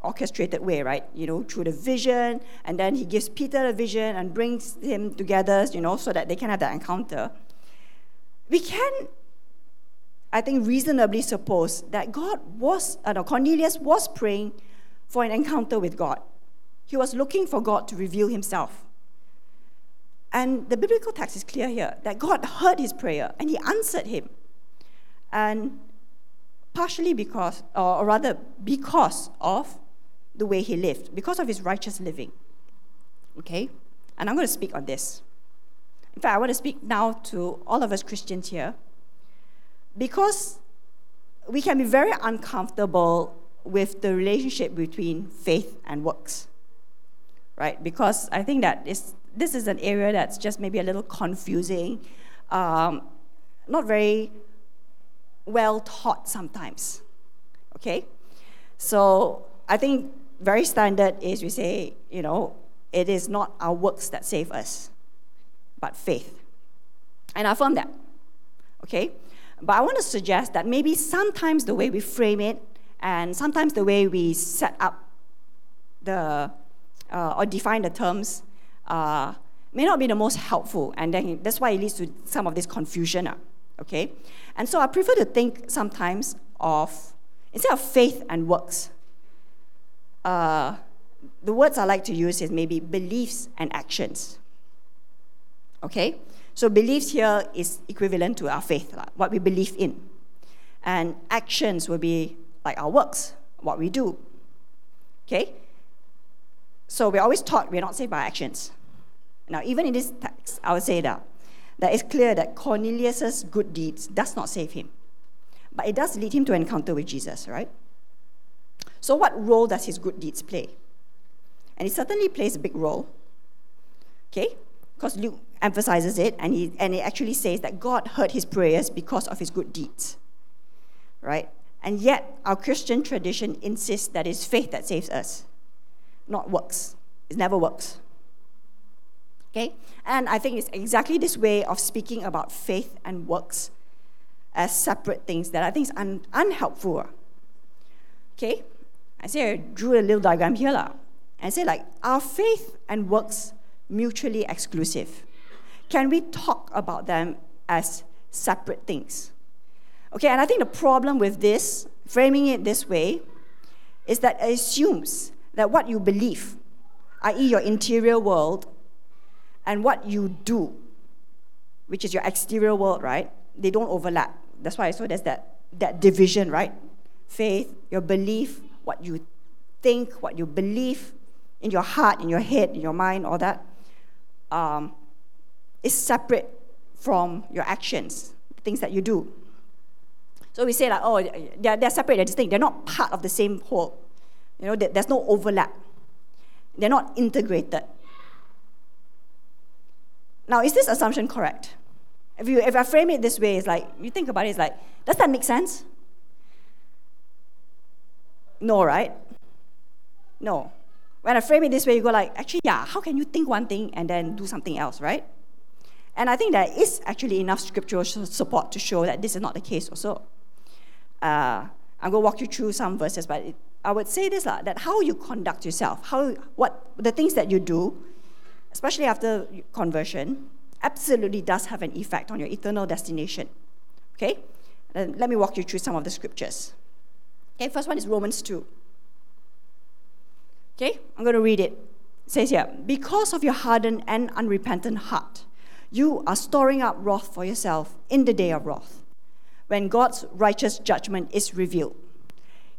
orchestrated way, right? You know, through the vision, and then he gives Peter a vision and brings him together, you know, so that they can have that encounter. We can I think, reasonably suppose that God was, uh, no, Cornelius was praying for an encounter with God. He was looking for God to reveal himself. And the biblical text is clear here that God heard his prayer and he answered him. And partially because, or rather, because of the way he lived, because of his righteous living. Okay? And I'm going to speak on this. In fact, I want to speak now to all of us Christians here because we can be very uncomfortable with the relationship between faith and works, right? Because I think that this is an area that's just maybe a little confusing. Um, not very well taught sometimes. Okay? So I think very standard is we say, you know, it is not our works that save us, but faith. And I affirm that. Okay? But I want to suggest that maybe sometimes the way we frame it and sometimes the way we set up the uh, or define the terms uh, may not be the most helpful, and then that's why it leads to some of this confusion. Uh, okay, and so I prefer to think sometimes of instead of faith and works. Uh, the words I like to use is maybe beliefs and actions. Okay, so beliefs here is equivalent to our faith, like what we believe in, and actions will be like our works, what we do. Okay, so we're always taught we're not saved by actions. Now, even in this text, I would say that that it's clear that Cornelius's good deeds does not save him, but it does lead him to encounter with Jesus, right? So, what role does his good deeds play? And it certainly plays a big role, okay? Because Luke emphasizes it, and he and it actually says that God heard his prayers because of his good deeds, right? And yet, our Christian tradition insists that it's faith that saves us not works. It never works. Okay? And I think it's exactly this way of speaking about faith and works as separate things that I think is un- unhelpful. Okay? I say I drew a little diagram here. La. I say, like, are faith and works mutually exclusive? Can we talk about them as separate things? Okay, and I think the problem with this, framing it this way, is that it assumes that what you believe, i.e., your interior world, and what you do, which is your exterior world, right? They don't overlap. That's why I so there's that, that division, right? Faith, your belief, what you think, what you believe in your heart, in your head, in your mind, all that, um, is separate from your actions, things that you do. So we say like, oh, they're, they're separate, they're distinct. They're not part of the same whole. You know, there's no overlap. They're not integrated. Now, is this assumption correct? If, you, if I frame it this way, it's like, you think about it, it's like, does that make sense? No, right? No. When I frame it this way, you go like, actually, yeah, how can you think one thing and then do something else, right? And I think there is actually enough scriptural support to show that this is not the case also. Uh, I'm going to walk you through some verses, but it, I would say this lah, that how you conduct yourself, how what the things that you do, especially after conversion, absolutely does have an effect on your eternal destination. Okay? Let me walk you through some of the scriptures. Okay, first one is Romans 2. Okay, I'm going to read it. It says here, because of your hardened and unrepentant heart, you are storing up wrath for yourself in the day of wrath, when God's righteous judgment is revealed.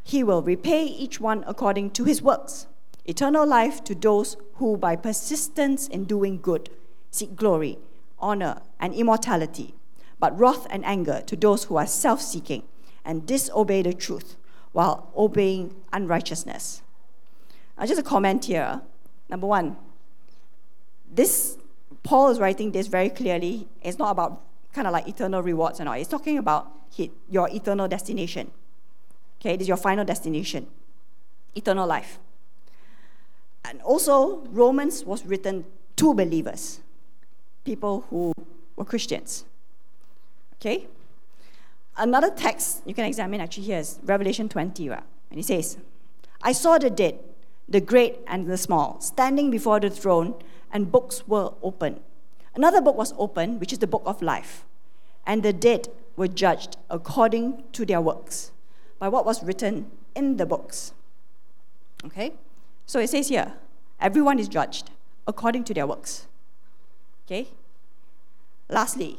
He will repay each one according to his works. Eternal life to those who, by persistence in doing good, seek glory, honor, and immortality, but wrath and anger to those who are self seeking and disobey the truth while obeying unrighteousness. Now, just a comment here. Number one, this Paul is writing this very clearly. It's not about kind of like eternal rewards and all. It's talking about your eternal destination. Okay, this is your final destination eternal life. And also, Romans was written to believers, people who were Christians. Okay? Another text you can examine actually here is Revelation 20, right? and it says, I saw the dead, the great and the small, standing before the throne, and books were opened. Another book was opened, which is the book of life, and the dead were judged according to their works by what was written in the books. Okay? So it says here everyone is judged according to their works. Okay? Lastly,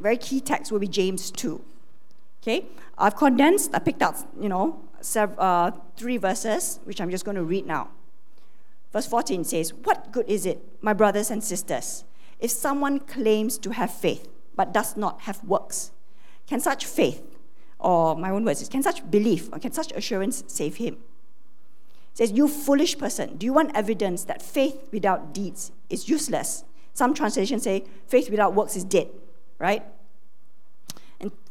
very key text will be James 2. Okay? I've condensed, I picked out, you know, sev- uh, three verses, which I'm just going to read now. Verse 14 says, What good is it, my brothers and sisters, if someone claims to have faith but does not have works? Can such faith or my own words, can such belief or can such assurance save him? It says, You foolish person, do you want evidence that faith without deeds is useless? Some translations say faith without works is dead, right?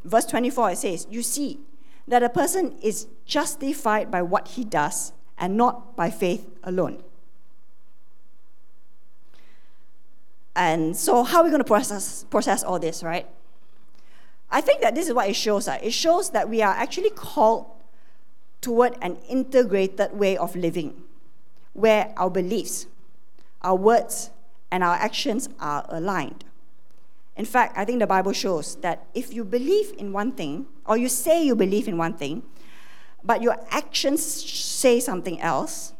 Verse 24, it says, You see that a person is justified by what he does and not by faith alone. And so, how are we going to process, process all this, right? I think that this is what it shows. Uh. It shows that we are actually called toward an integrated way of living, where our beliefs, our words, and our actions are aligned. In fact, I think the Bible shows that if you believe in one thing, or you say you believe in one thing, but your actions say something else,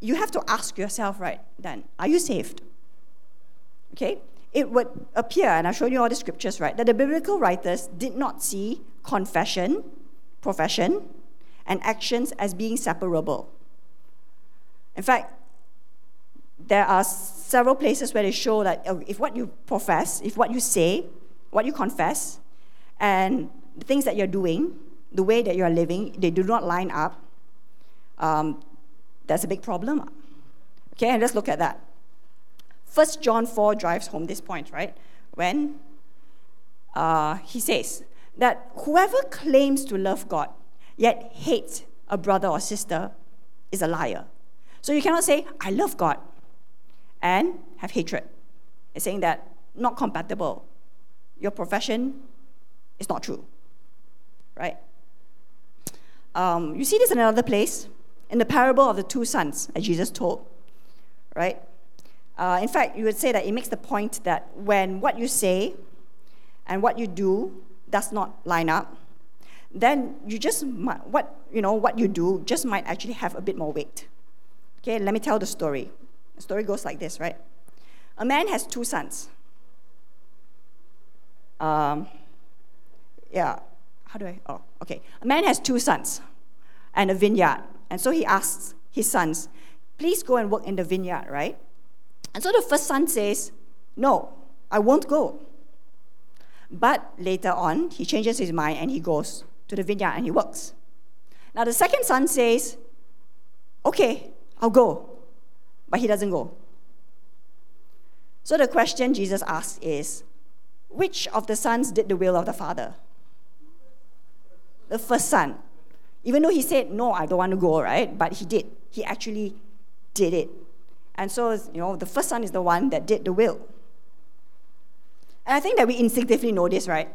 you have to ask yourself, right, then, are you saved? Okay? It would appear, and I've shown you all the scriptures, right, that the biblical writers did not see confession, profession, and actions as being separable. In fact, there are several places where they show that oh, if what you profess, if what you say, what you confess, and the things that you're doing, the way that you're living, they do not line up, um, that's a big problem. Okay, and let's look at that. First John 4 drives home this point, right? When uh, he says that whoever claims to love God yet hates a brother or sister is a liar. So you cannot say, I love God and have hatred. It's saying that not compatible. Your profession is not true, right? Um, you see this in another place, in the parable of the two sons that Jesus told, right? Uh, in fact, you would say that it makes the point that when what you say and what you do does not line up, then you just might, what you know what you do just might actually have a bit more weight. Okay, let me tell the story. The story goes like this, right? A man has two sons. Um, yeah, how do I? Oh, okay. A man has two sons and a vineyard. And so he asks his sons, please go and work in the vineyard, right? And so the first son says, no, I won't go. But later on, he changes his mind and he goes to the vineyard and he works. Now the second son says, okay, I'll go but he doesn't go. So the question Jesus asks is which of the sons did the will of the Father? The first son. Even though he said, No, I don't want to go, right? But he did. He actually did it. And so, you know, the first son is the one that did the will. And I think that we instinctively know this, right?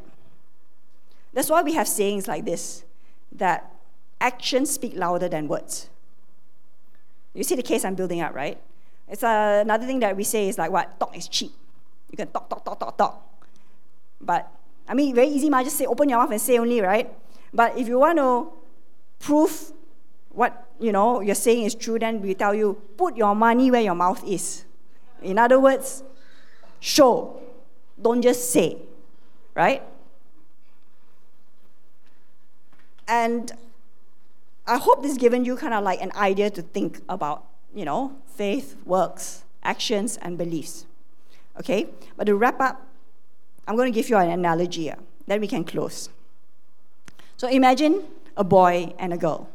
That's why we have sayings like this that actions speak louder than words. You see the case I'm building up, right? It's uh, another thing that we say is like what? Talk is cheap. You can talk, talk, talk, talk, talk. But, I mean, very easy, ma. Just say, open your mouth and say only, right? But if you want to prove what, you know, you're saying is true, then we tell you, put your money where your mouth is. In other words, show. Don't just say, right? And I hope this given you kind of like an idea to think about, you know, faith, works, actions, and beliefs. Okay? But to wrap up, I'm going to give you an analogy here. Then we can close. So imagine a boy and a girl.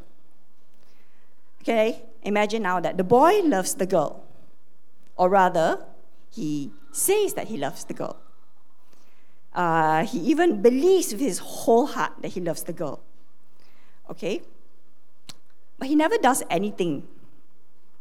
Okay? Imagine now that the boy loves the girl. Or rather, he says that he loves the girl. Uh, he even believes with his whole heart that he loves the girl. Okay? But he never does anything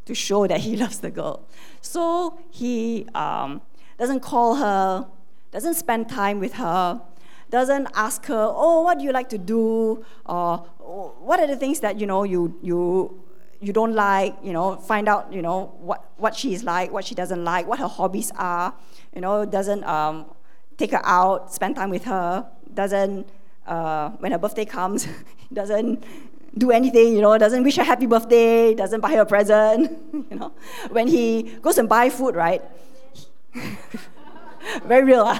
to show that he <laughs> loves the girl. So he um, doesn't call her, doesn't spend time with her, doesn't ask her, oh, what do you like to do? Or what are the things that, you know, you, you, you don't like, you know, find out, you know, what, what she's like, what she doesn't like, what her hobbies are, you know, doesn't um, take her out, spend time with her, doesn't, uh, when her birthday comes, <laughs> doesn't do anything, you know, doesn't wish her happy birthday, doesn't buy her a present, <laughs> you know. When he goes and buy food, right? <laughs> Very real, ah.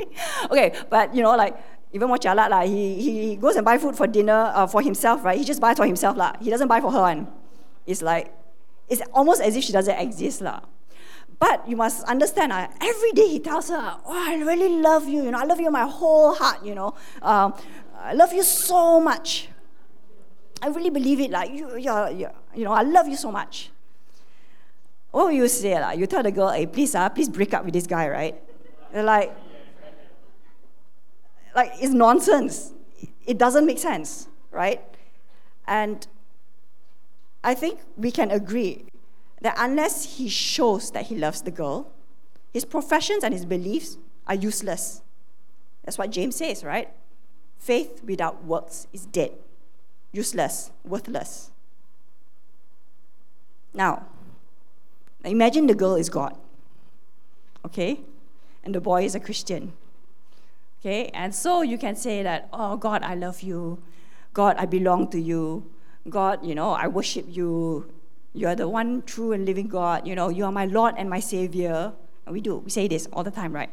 <laughs> okay, but you know, like even more chalat lah. He, he goes and buy food for dinner uh, for himself, right? He just buys for himself lah. He doesn't buy for her one. It's like it's almost as if she doesn't exist lah. But you must understand, uh, every day he tells her, Oh, I really love you, you know, I love you my whole heart, you know. Um, I love you so much. I really believe it. Like you, you're, you're, you know, I love you so much. What you say? Like, you tell the girl, hey, please, uh, please break up with this guy, right? They're like, like it's nonsense. It doesn't make sense, right? And I think we can agree that unless he shows that he loves the girl, his professions and his beliefs are useless. That's what James says, right? Faith without works is dead, useless, worthless. Now, imagine the girl is God, okay? And the boy is a Christian. Okay, and so you can say that, oh, God, I love you. God, I belong to you. God, you know, I worship you. You are the one true and living God. You know, you are my Lord and my Savior. And we do. We say this all the time, right?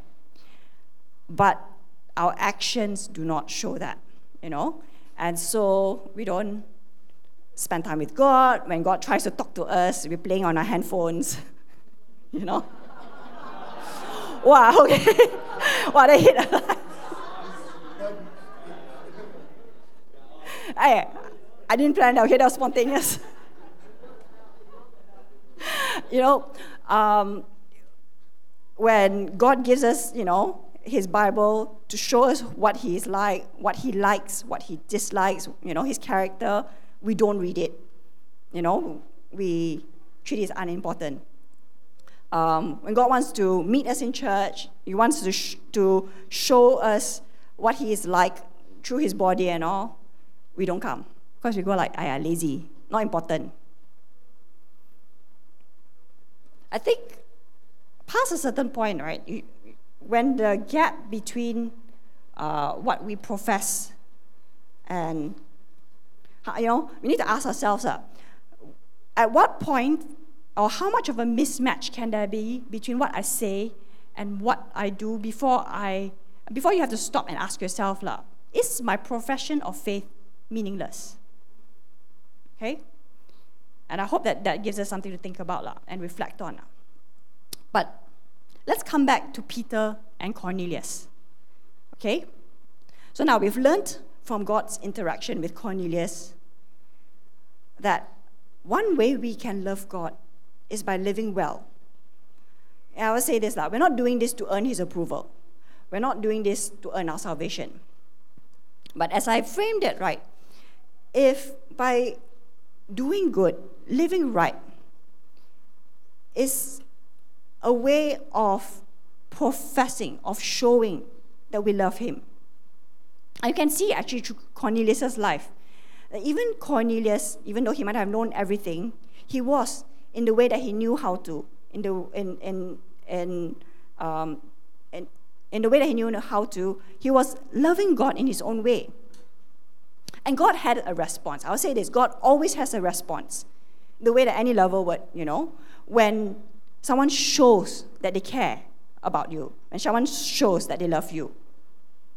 But our actions do not show that, you know? And so we don't spend time with God. When God tries to talk to us, we're playing on our handphones, <laughs> you know? <laughs> wow, okay. <laughs> wow, they hit I, I didn't plan that, okay, that was spontaneous. you know, um, when God gives us, you know, His Bible to show us what He is like, what He likes, what He dislikes, you know, His character, we don't read it. You know, we treat it as unimportant. Um, when God wants to meet us in church, He wants to, sh- to show us what He is like through His body and all, we don't come. Because we go like, I am lazy, not important. I think past a certain point, right, you, when the gap between uh, what we profess and, you know, we need to ask ourselves, uh, at what point or how much of a mismatch can there be between what I say and what I do before I, before you have to stop and ask yourself, lah, is my profession of faith meaningless? Okay? And I hope that that gives us something to think about lah, and reflect on. But let's come back to Peter and Cornelius. Okay? So now we've learned from God's interaction with Cornelius that one way we can love God is by living well. And I will say this, lah, we're not doing this to earn his approval. We're not doing this to earn our salvation. But as I framed it right, if by doing good, living right, is a way of professing, of showing that we love him. And you can see actually through Cornelius' life. Even Cornelius, even though he might have known everything, he was in the way that he knew how to, in the, in, in, in, um, in, in the way that he knew how to, he was loving God in his own way. And God had a response. I'll say this God always has a response. The way that any lover would, you know, when someone shows that they care about you, when someone shows that they love you,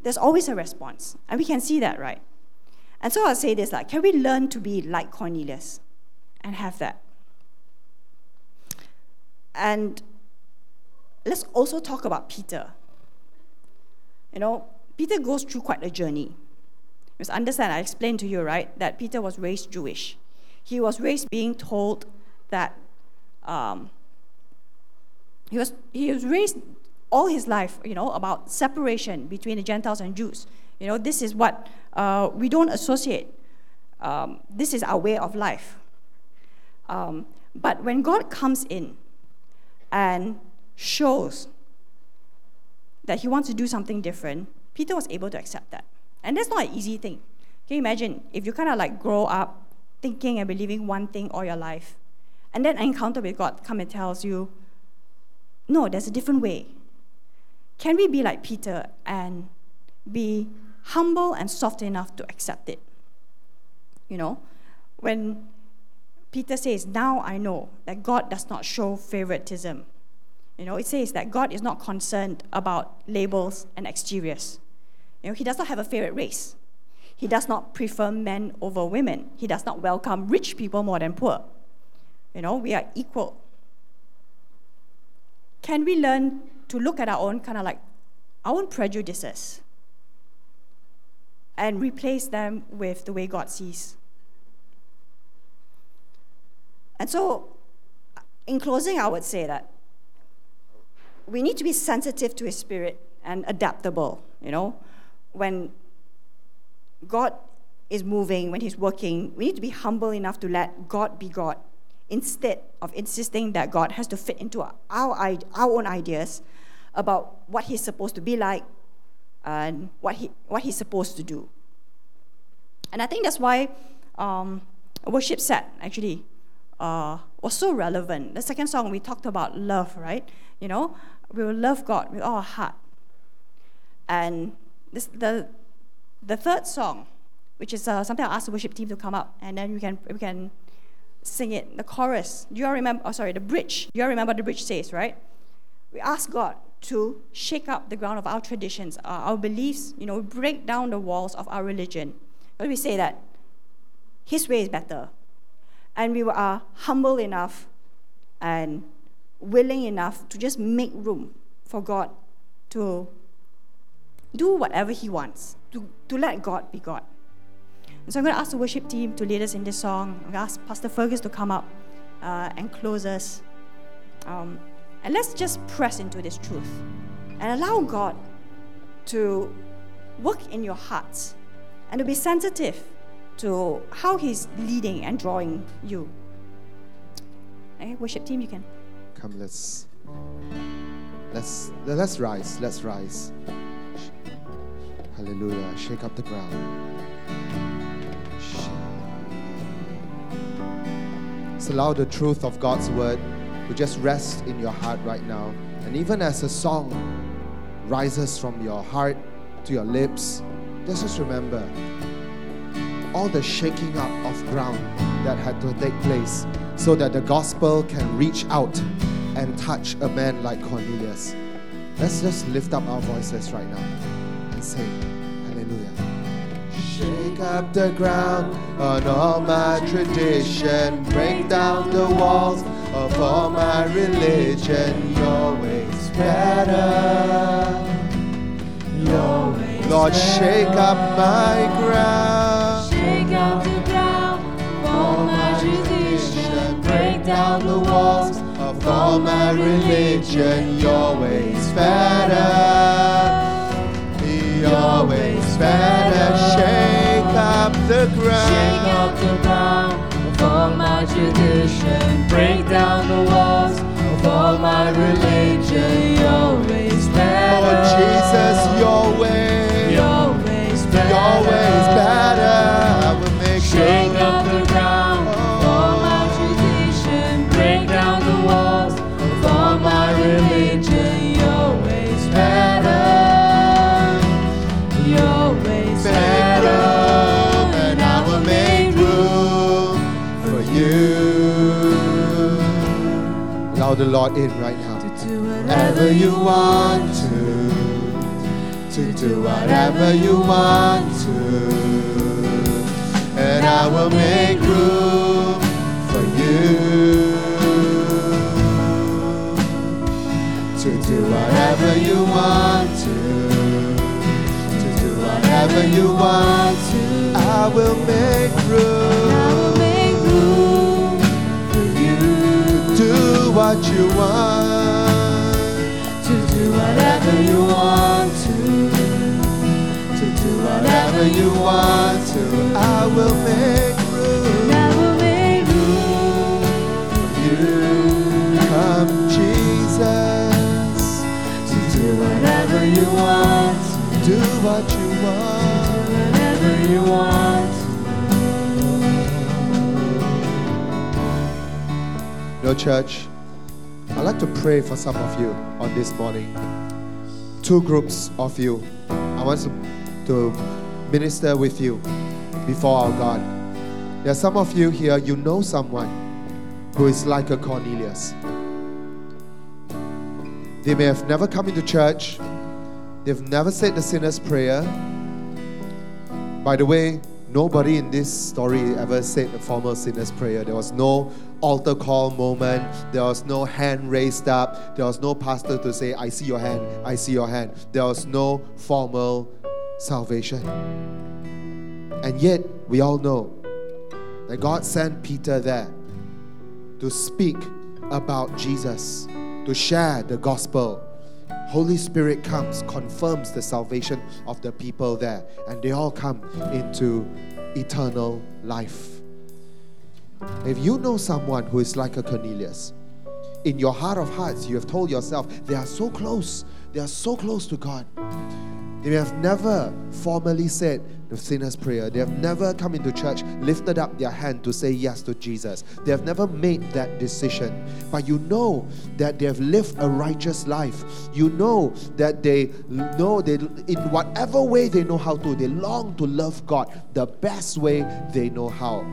there's always a response. And we can see that, right? And so I'll say this like, can we learn to be like Cornelius and have that? And let's also talk about Peter. You know, Peter goes through quite a journey. Because understand, I explained to you, right, that Peter was raised Jewish. He was raised being told that um, he, was, he was raised all his life, you know, about separation between the Gentiles and Jews. You know, this is what uh, we don't associate. Um, this is our way of life. Um, but when God comes in and shows that he wants to do something different, Peter was able to accept that. And that's not an easy thing. Can you imagine if you kind of like grow up thinking and believing one thing all your life, and then an encounter with God come and tells you, no, there's a different way. Can we be like Peter and be humble and soft enough to accept it? You know, when Peter says, Now I know that God does not show favoritism. You know, it says that God is not concerned about labels and exteriors. You know, he does not have a favorite race. He does not prefer men over women. He does not welcome rich people more than poor. You know, we are equal. Can we learn to look at our own kind of like our own prejudices and replace them with the way God sees? And so, in closing, I would say that we need to be sensitive to His Spirit and adaptable. You know, when God is moving, when He's working, we need to be humble enough to let God be God instead of insisting that God has to fit into our, our own ideas about what He's supposed to be like and what, he, what He's supposed to do. And I think that's why um, worship set actually uh, was so relevant. The second song we talked about love, right? You know, we will love God with all our heart. And this, the, the third song, which is uh, something I asked the worship team to come up, and then we can, we can sing it. The chorus, do you all remember? Oh, sorry, the bridge. Do you all remember the bridge says, right? We ask God to shake up the ground of our traditions, our, our beliefs, you know, break down the walls of our religion. But we say that His way is better. And we are humble enough and willing enough to just make room for God to do whatever He wants, to, to let God be God. And so I'm going to ask the worship team to lead us in this song. I'm going to ask Pastor Fergus to come up uh, and close us. Um, and let's just press into this truth and allow God to work in your hearts and to be sensitive to how He's leading and drawing you. Okay, worship team, you can. Come, let's let's let's rise. Let's rise. Hallelujah. Shake up the ground. Let's allow the truth of God's word to just rest in your heart right now. And even as a song rises from your heart to your lips, let's just remember all the shaking up of ground that had to take place so that the gospel can reach out and touch a man like Cornelius. Let's just lift up our voices right now and say. Shake up the ground on all my tradition. Break down the walls of all my religion. Your way's better. Your way's Lord, shake up my ground. Shake up the ground of all my tradition. Break down the walls of all my religion. Your way's better. Your way's better. Shake up the ground. Shake up the ground of all my tradition. Break down the walls of all my religion. Your way's better. Oh Jesus, Lord in right now. To do Whatever you want to, to do whatever you want to, and I will make room for you. To do whatever you want to, to do whatever you want to, I will what you want. To do whatever you want to. to do whatever you want to. I will make room I will make room for you. Come, Jesus. To do whatever you want. do what you want. Whatever you want. No church. To pray for some of you on this morning. Two groups of you. I want to minister with you before our God. There are some of you here, you know someone who is like a Cornelius. They may have never come into church, they've never said the sinner's prayer. By the way, nobody in this story ever said the formal sinner's prayer. There was no altar call moment, there was no hand raised up, there was no pastor to say, I see your hand, I see your hand. There was no formal salvation. And yet, we all know that God sent Peter there to speak about Jesus, to share the gospel, Holy Spirit comes, confirms the salvation of the people there, and they all come into eternal life. If you know someone who is like a Cornelius, in your heart of hearts, you have told yourself they are so close, they are so close to God. They have never formally said the sinner's prayer. They have never come into church, lifted up their hand to say yes to Jesus. They have never made that decision. But you know that they have lived a righteous life. You know that they know they in whatever way they know how to, they long to love God the best way they know how.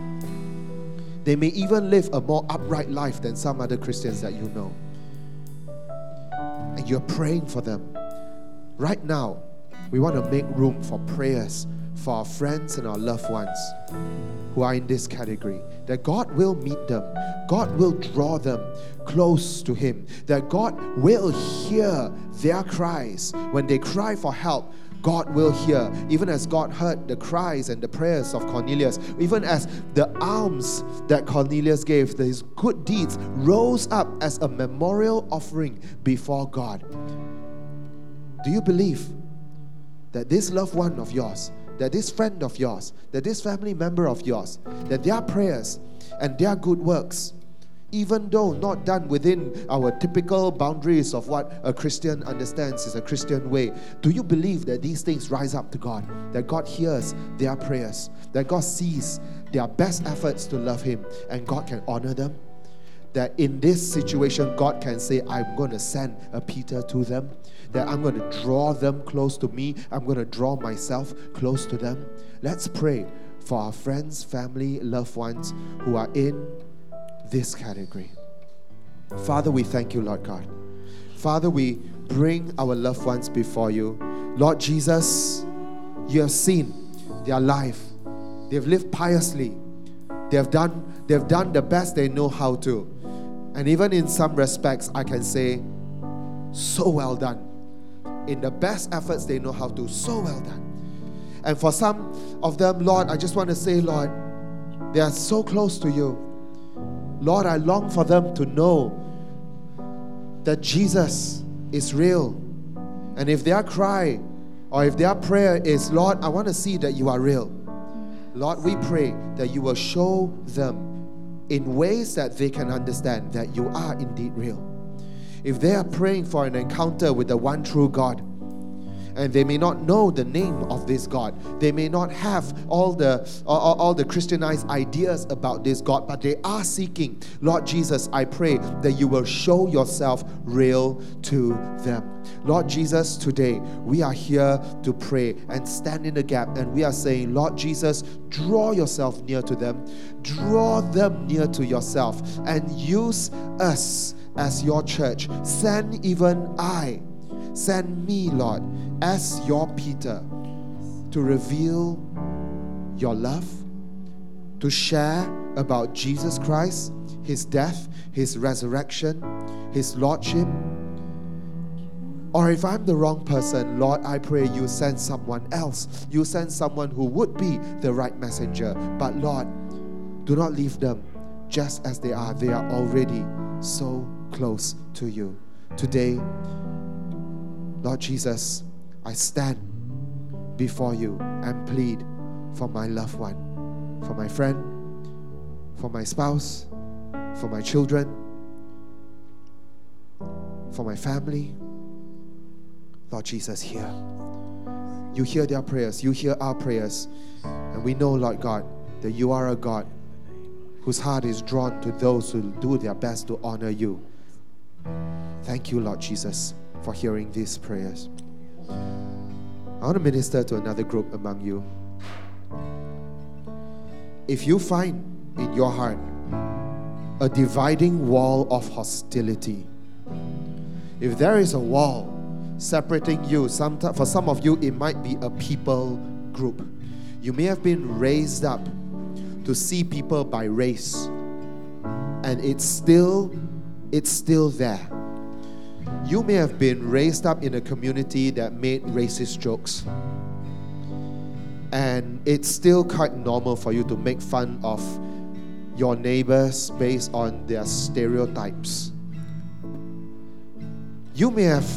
They may even live a more upright life than some other Christians that you know. And you're praying for them. Right now, we want to make room for prayers for our friends and our loved ones who are in this category. That God will meet them, God will draw them close to Him, that God will hear their cries. When they cry for help, God will hear, even as God heard the cries and the prayers of Cornelius, even as the alms that Cornelius gave, his good deeds rose up as a memorial offering before God. Do you believe that this loved one of yours, that this friend of yours, that this family member of yours, that their prayers and their good works, even though not done within our typical boundaries of what a Christian understands is a Christian way, do you believe that these things rise up to God? That God hears their prayers, that God sees their best efforts to love Him, and God can honor them? That in this situation, God can say, I'm going to send a Peter to them that I'm going to draw them close to me. I'm going to draw myself close to them. Let's pray for our friends, family, loved ones who are in this category. Father, we thank you, Lord God. Father, we bring our loved ones before you. Lord Jesus, you have seen their life. They've lived piously. They have done, they have done the best they know how to. And even in some respects, I can say, so well done in the best efforts they know how to. So well done. And for some of them, Lord, I just want to say, Lord, they are so close to you. Lord, I long for them to know that Jesus is real. And if their cry or if their prayer is, Lord, I want to see that you are real, Lord, we pray that you will show them in ways that they can understand that you are indeed real if they are praying for an encounter with the one true God, and they may not know the name of this God. They may not have all the all, all, the Christianized ideas about this God, but they are seeking. Lord Jesus, I pray that you will show yourself real to them. Lord Jesus, today we are here to pray and stand in the gap, and we are saying, Lord Jesus, draw yourself near to them, draw them near to yourself, and use us as your church. Send even I, send me, Lord, as your Peter to reveal your love, to share about Jesus Christ, his death, his resurrection, his lordship. Or if I'm the wrong person, Lord, I pray you send someone else. You send someone who would be the right messenger. But Lord, do not leave them just as they are. They are already so close to you. Today, Lord Jesus, I stand before you and plead for my loved one, for my friend, for my spouse, for my children, for my family. Lord Jesus, hear. You hear their prayers, you hear our prayers. And we know, Lord God, that you are a God whose heart is drawn to those who do their best to honor you. Thank you, Lord Jesus, for hearing these prayers. I want to minister to another group among you. If you find in your heart a dividing wall of hostility, if there is a wall separating you, for some of you, it might be a people group. You may have been raised up to see people by race, and it's still it's still there. You may have been raised up in a community that made racist jokes. And it's still quite normal for you to make fun of your neighbors based on their stereotypes. You may have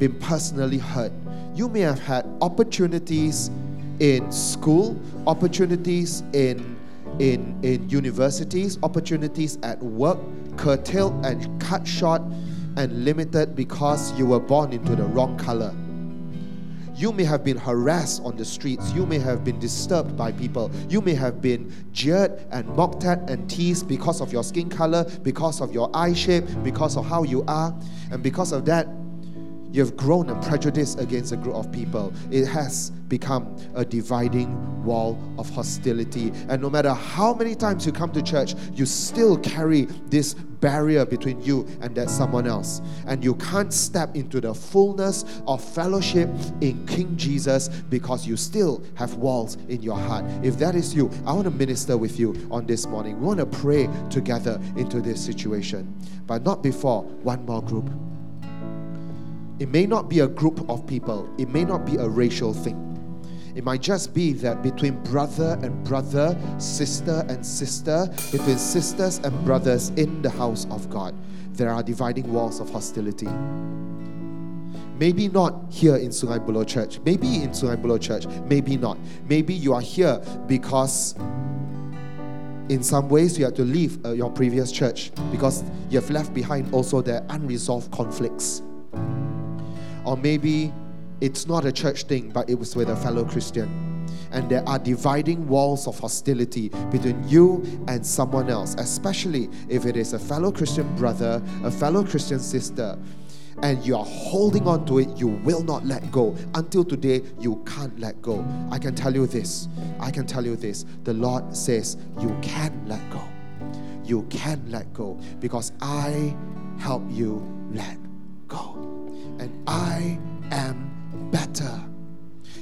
been personally hurt. You may have had opportunities in school, opportunities in in, in universities, opportunities at work, curtailed and cut short and limited because you were born into the wrong color. You may have been harassed on the streets. You may have been disturbed by people. You may have been jeered and mocked at and teased because of your skin color, because of your eye shape, because of how you are. And because of that, you've grown a prejudice against a group of people. It has become a dividing wall of hostility. And no matter how many times you come to church, you still carry this barrier between you and that someone else. And you can't step into the fullness of fellowship in King Jesus because you still have walls in your heart. If that is you, I want to minister with you on this morning. We want to pray together into this situation, but not before one more group. It may not be a group of people, it may not be a racial thing. It might just be that between brother and brother, sister and sister, between sisters and brothers in the house of God, there are dividing walls of hostility. Maybe not here in Sungai Buloh Church, maybe in Sungai Buloh Church, maybe not. Maybe you are here because in some ways you have to leave uh, your previous church because you have left behind also the unresolved conflicts. Or maybe it's not a church thing, but it was with a fellow Christian. And there are dividing walls of hostility between you and someone else, especially if it is a fellow Christian brother, a fellow Christian sister, and you are holding on to it, you will not let go. Until today, you can't let go. I can tell you this. I can tell you this. The Lord says, You can let go. You can let go because I help you let go. And I am better.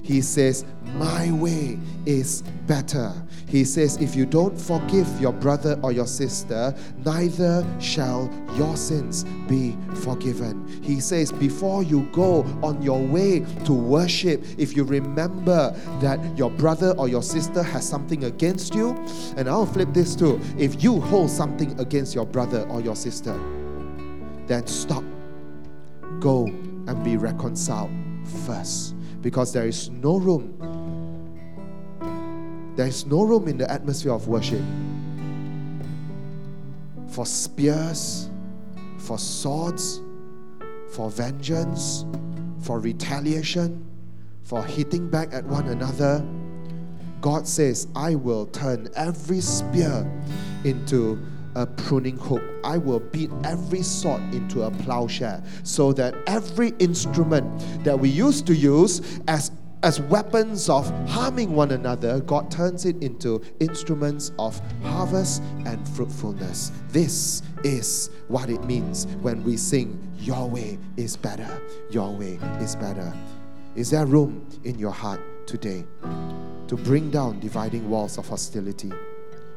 He says, My way is better. He says, If you don't forgive your brother or your sister, neither shall your sins be forgiven. He says, Before you go on your way to worship, if you remember that your brother or your sister has something against you, and I'll flip this too. If you hold something against your brother or your sister, then stop. Go and be reconciled first because there is no room. There is no room in the atmosphere of worship for spears, for swords, for vengeance, for retaliation, for hitting back at one another. God says, I will turn every spear into a pruning hook. I will beat every sword into a plowshare so that every instrument that we used to use as as weapons of harming one another, God turns it into instruments of harvest and fruitfulness. This is what it means when we sing, Your way is better, Your way is better. Is there room in your heart today to bring down dividing walls of hostility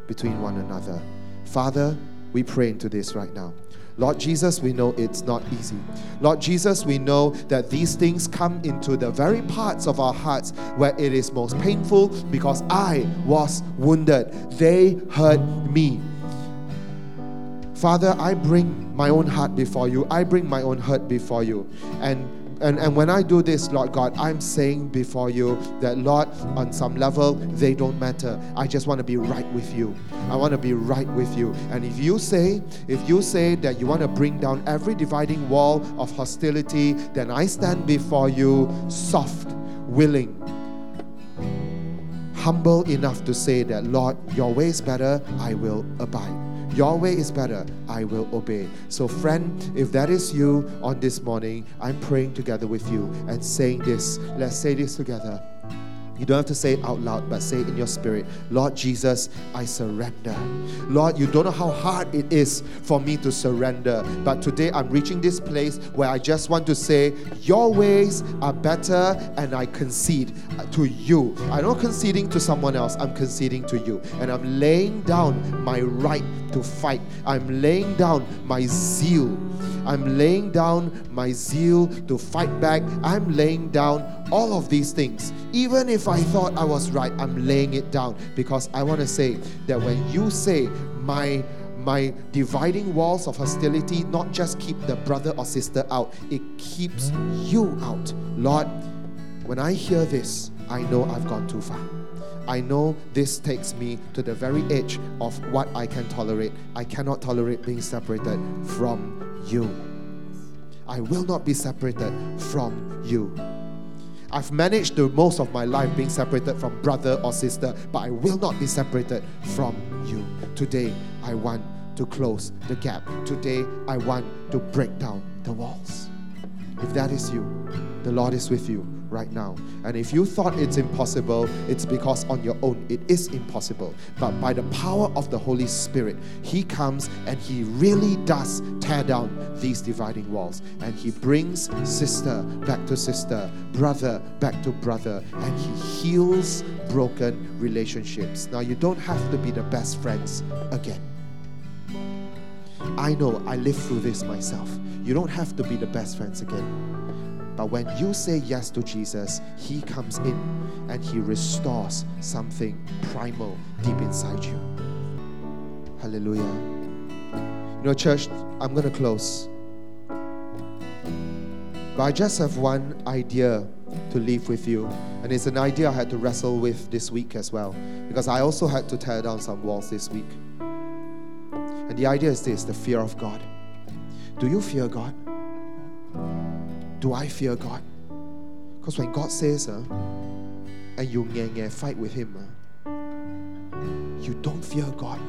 between one another? Father, we pray into this right now. Lord Jesus, we know it's not easy. Lord Jesus, we know that these things come into the very parts of our hearts where it is most painful because I was wounded. They hurt me. Father, I bring my own heart before you. I bring my own hurt before you. And and, and when I do this, Lord God, I'm saying before you that, Lord, on some level, they don't matter. I just want to be right with you. I want to be right with you. And if you say, if you say that you want to bring down every dividing wall of hostility, then I stand before you soft, willing, humble enough to say that, Lord, your way is better, I will abide. Your way is better, I will obey. So, friend, if that is you on this morning, I'm praying together with you and saying this. Let's say this together. You don't have to say it out loud, but say it in your spirit. Lord Jesus, I surrender. Lord, you don't know how hard it is for me to surrender. But today I'm reaching this place where I just want to say, Your ways are better, and I concede to you. I'm not conceding to someone else, I'm conceding to you. And I'm laying down my right to fight, I'm laying down my zeal. I'm laying down my zeal to fight back. I'm laying down all of these things. Even if I thought I was right, I'm laying it down because I want to say that when you say, my my dividing walls of hostility not just keep the brother or sister out, it keeps you out. Lord, when I hear this, I know I've gone too far. I know this takes me to the very edge of what I can tolerate. I cannot tolerate being separated from you. I will not be separated from you. I've managed the most of my life being separated from brother or sister, but I will not be separated from you. Today, I want to close the gap. Today, I want to break down the walls. If that is you, the Lord is with you right now. And if you thought it's impossible, it's because on your own it is impossible. But by the power of the Holy Spirit, He comes and He really does tear down these dividing walls. And He brings sister back to sister, brother back to brother, and He heals broken relationships. Now, you don't have to be the best friends again. I know I lived through this myself. You don't have to be the best friends again. But when you say yes to Jesus, He comes in and He restores something primal deep inside you. Hallelujah. You know, church, I'm going to close. But I just have one idea to leave with you. And it's an idea I had to wrestle with this week as well. Because I also had to tear down some walls this week. And the idea is this the fear of God. Do you fear God? Do I fear God? Because when God says, uh, and you nye nye fight with Him, uh, you don't fear God.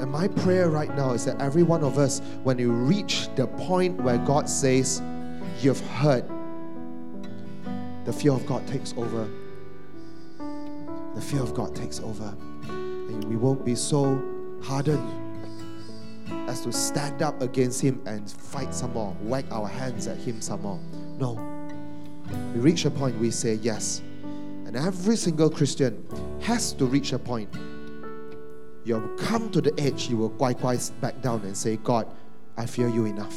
And my prayer right now is that every one of us, when you reach the point where God says, You've heard, the fear of God takes over. The fear of God takes over. And we won't be so hardened as to stand up against Him and fight some more, wag our hands at Him some more. No. We reach a point we say yes. And every single Christian has to reach a point. You have come to the edge, you will quite quite back down and say, God, I fear you enough.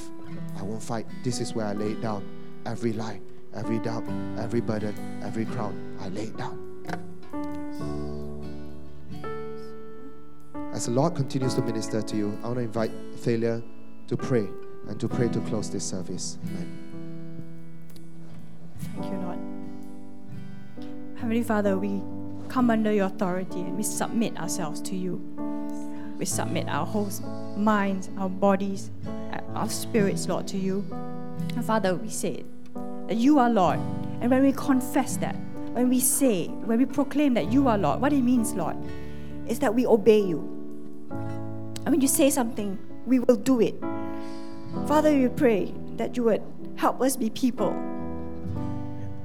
I won't fight. This is where I lay it down. Every lie, every doubt, every burden, every crown, I lay it down. As the Lord continues to minister to you, I want to invite Thalia to pray and to pray to close this service. Amen. Thank you, Lord. Heavenly Father, we come under your authority and we submit ourselves to you. We submit our whole minds, our bodies, our spirits, Lord, to you. And Father, we say that you are Lord. And when we confess that, when we say, when we proclaim that you are Lord, what it means, Lord, is that we obey you. And when you say something, we will do it. Father, we pray that you would help us be people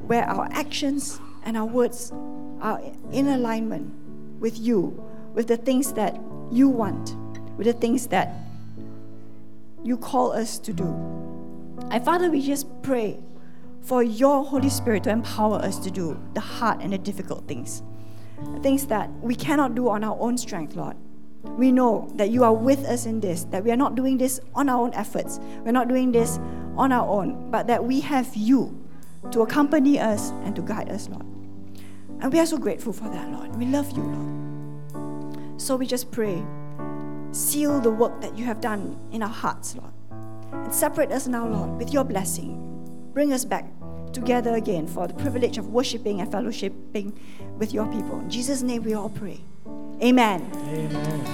where our actions and our words are in alignment with you, with the things that you want, with the things that you call us to do. And Father, we just pray for your Holy Spirit to empower us to do the hard and the difficult things, things that we cannot do on our own strength, Lord. We know that you are with us in this, that we are not doing this on our own efforts, we're not doing this on our own, but that we have you to accompany us and to guide us, Lord. And we are so grateful for that, Lord. We love you, Lord. So we just pray, seal the work that you have done in our hearts, Lord. And separate us now, Lord, with your blessing. Bring us back together again for the privilege of worshiping and fellowshipping with your people. In Jesus' name we all pray. Amen. Amen.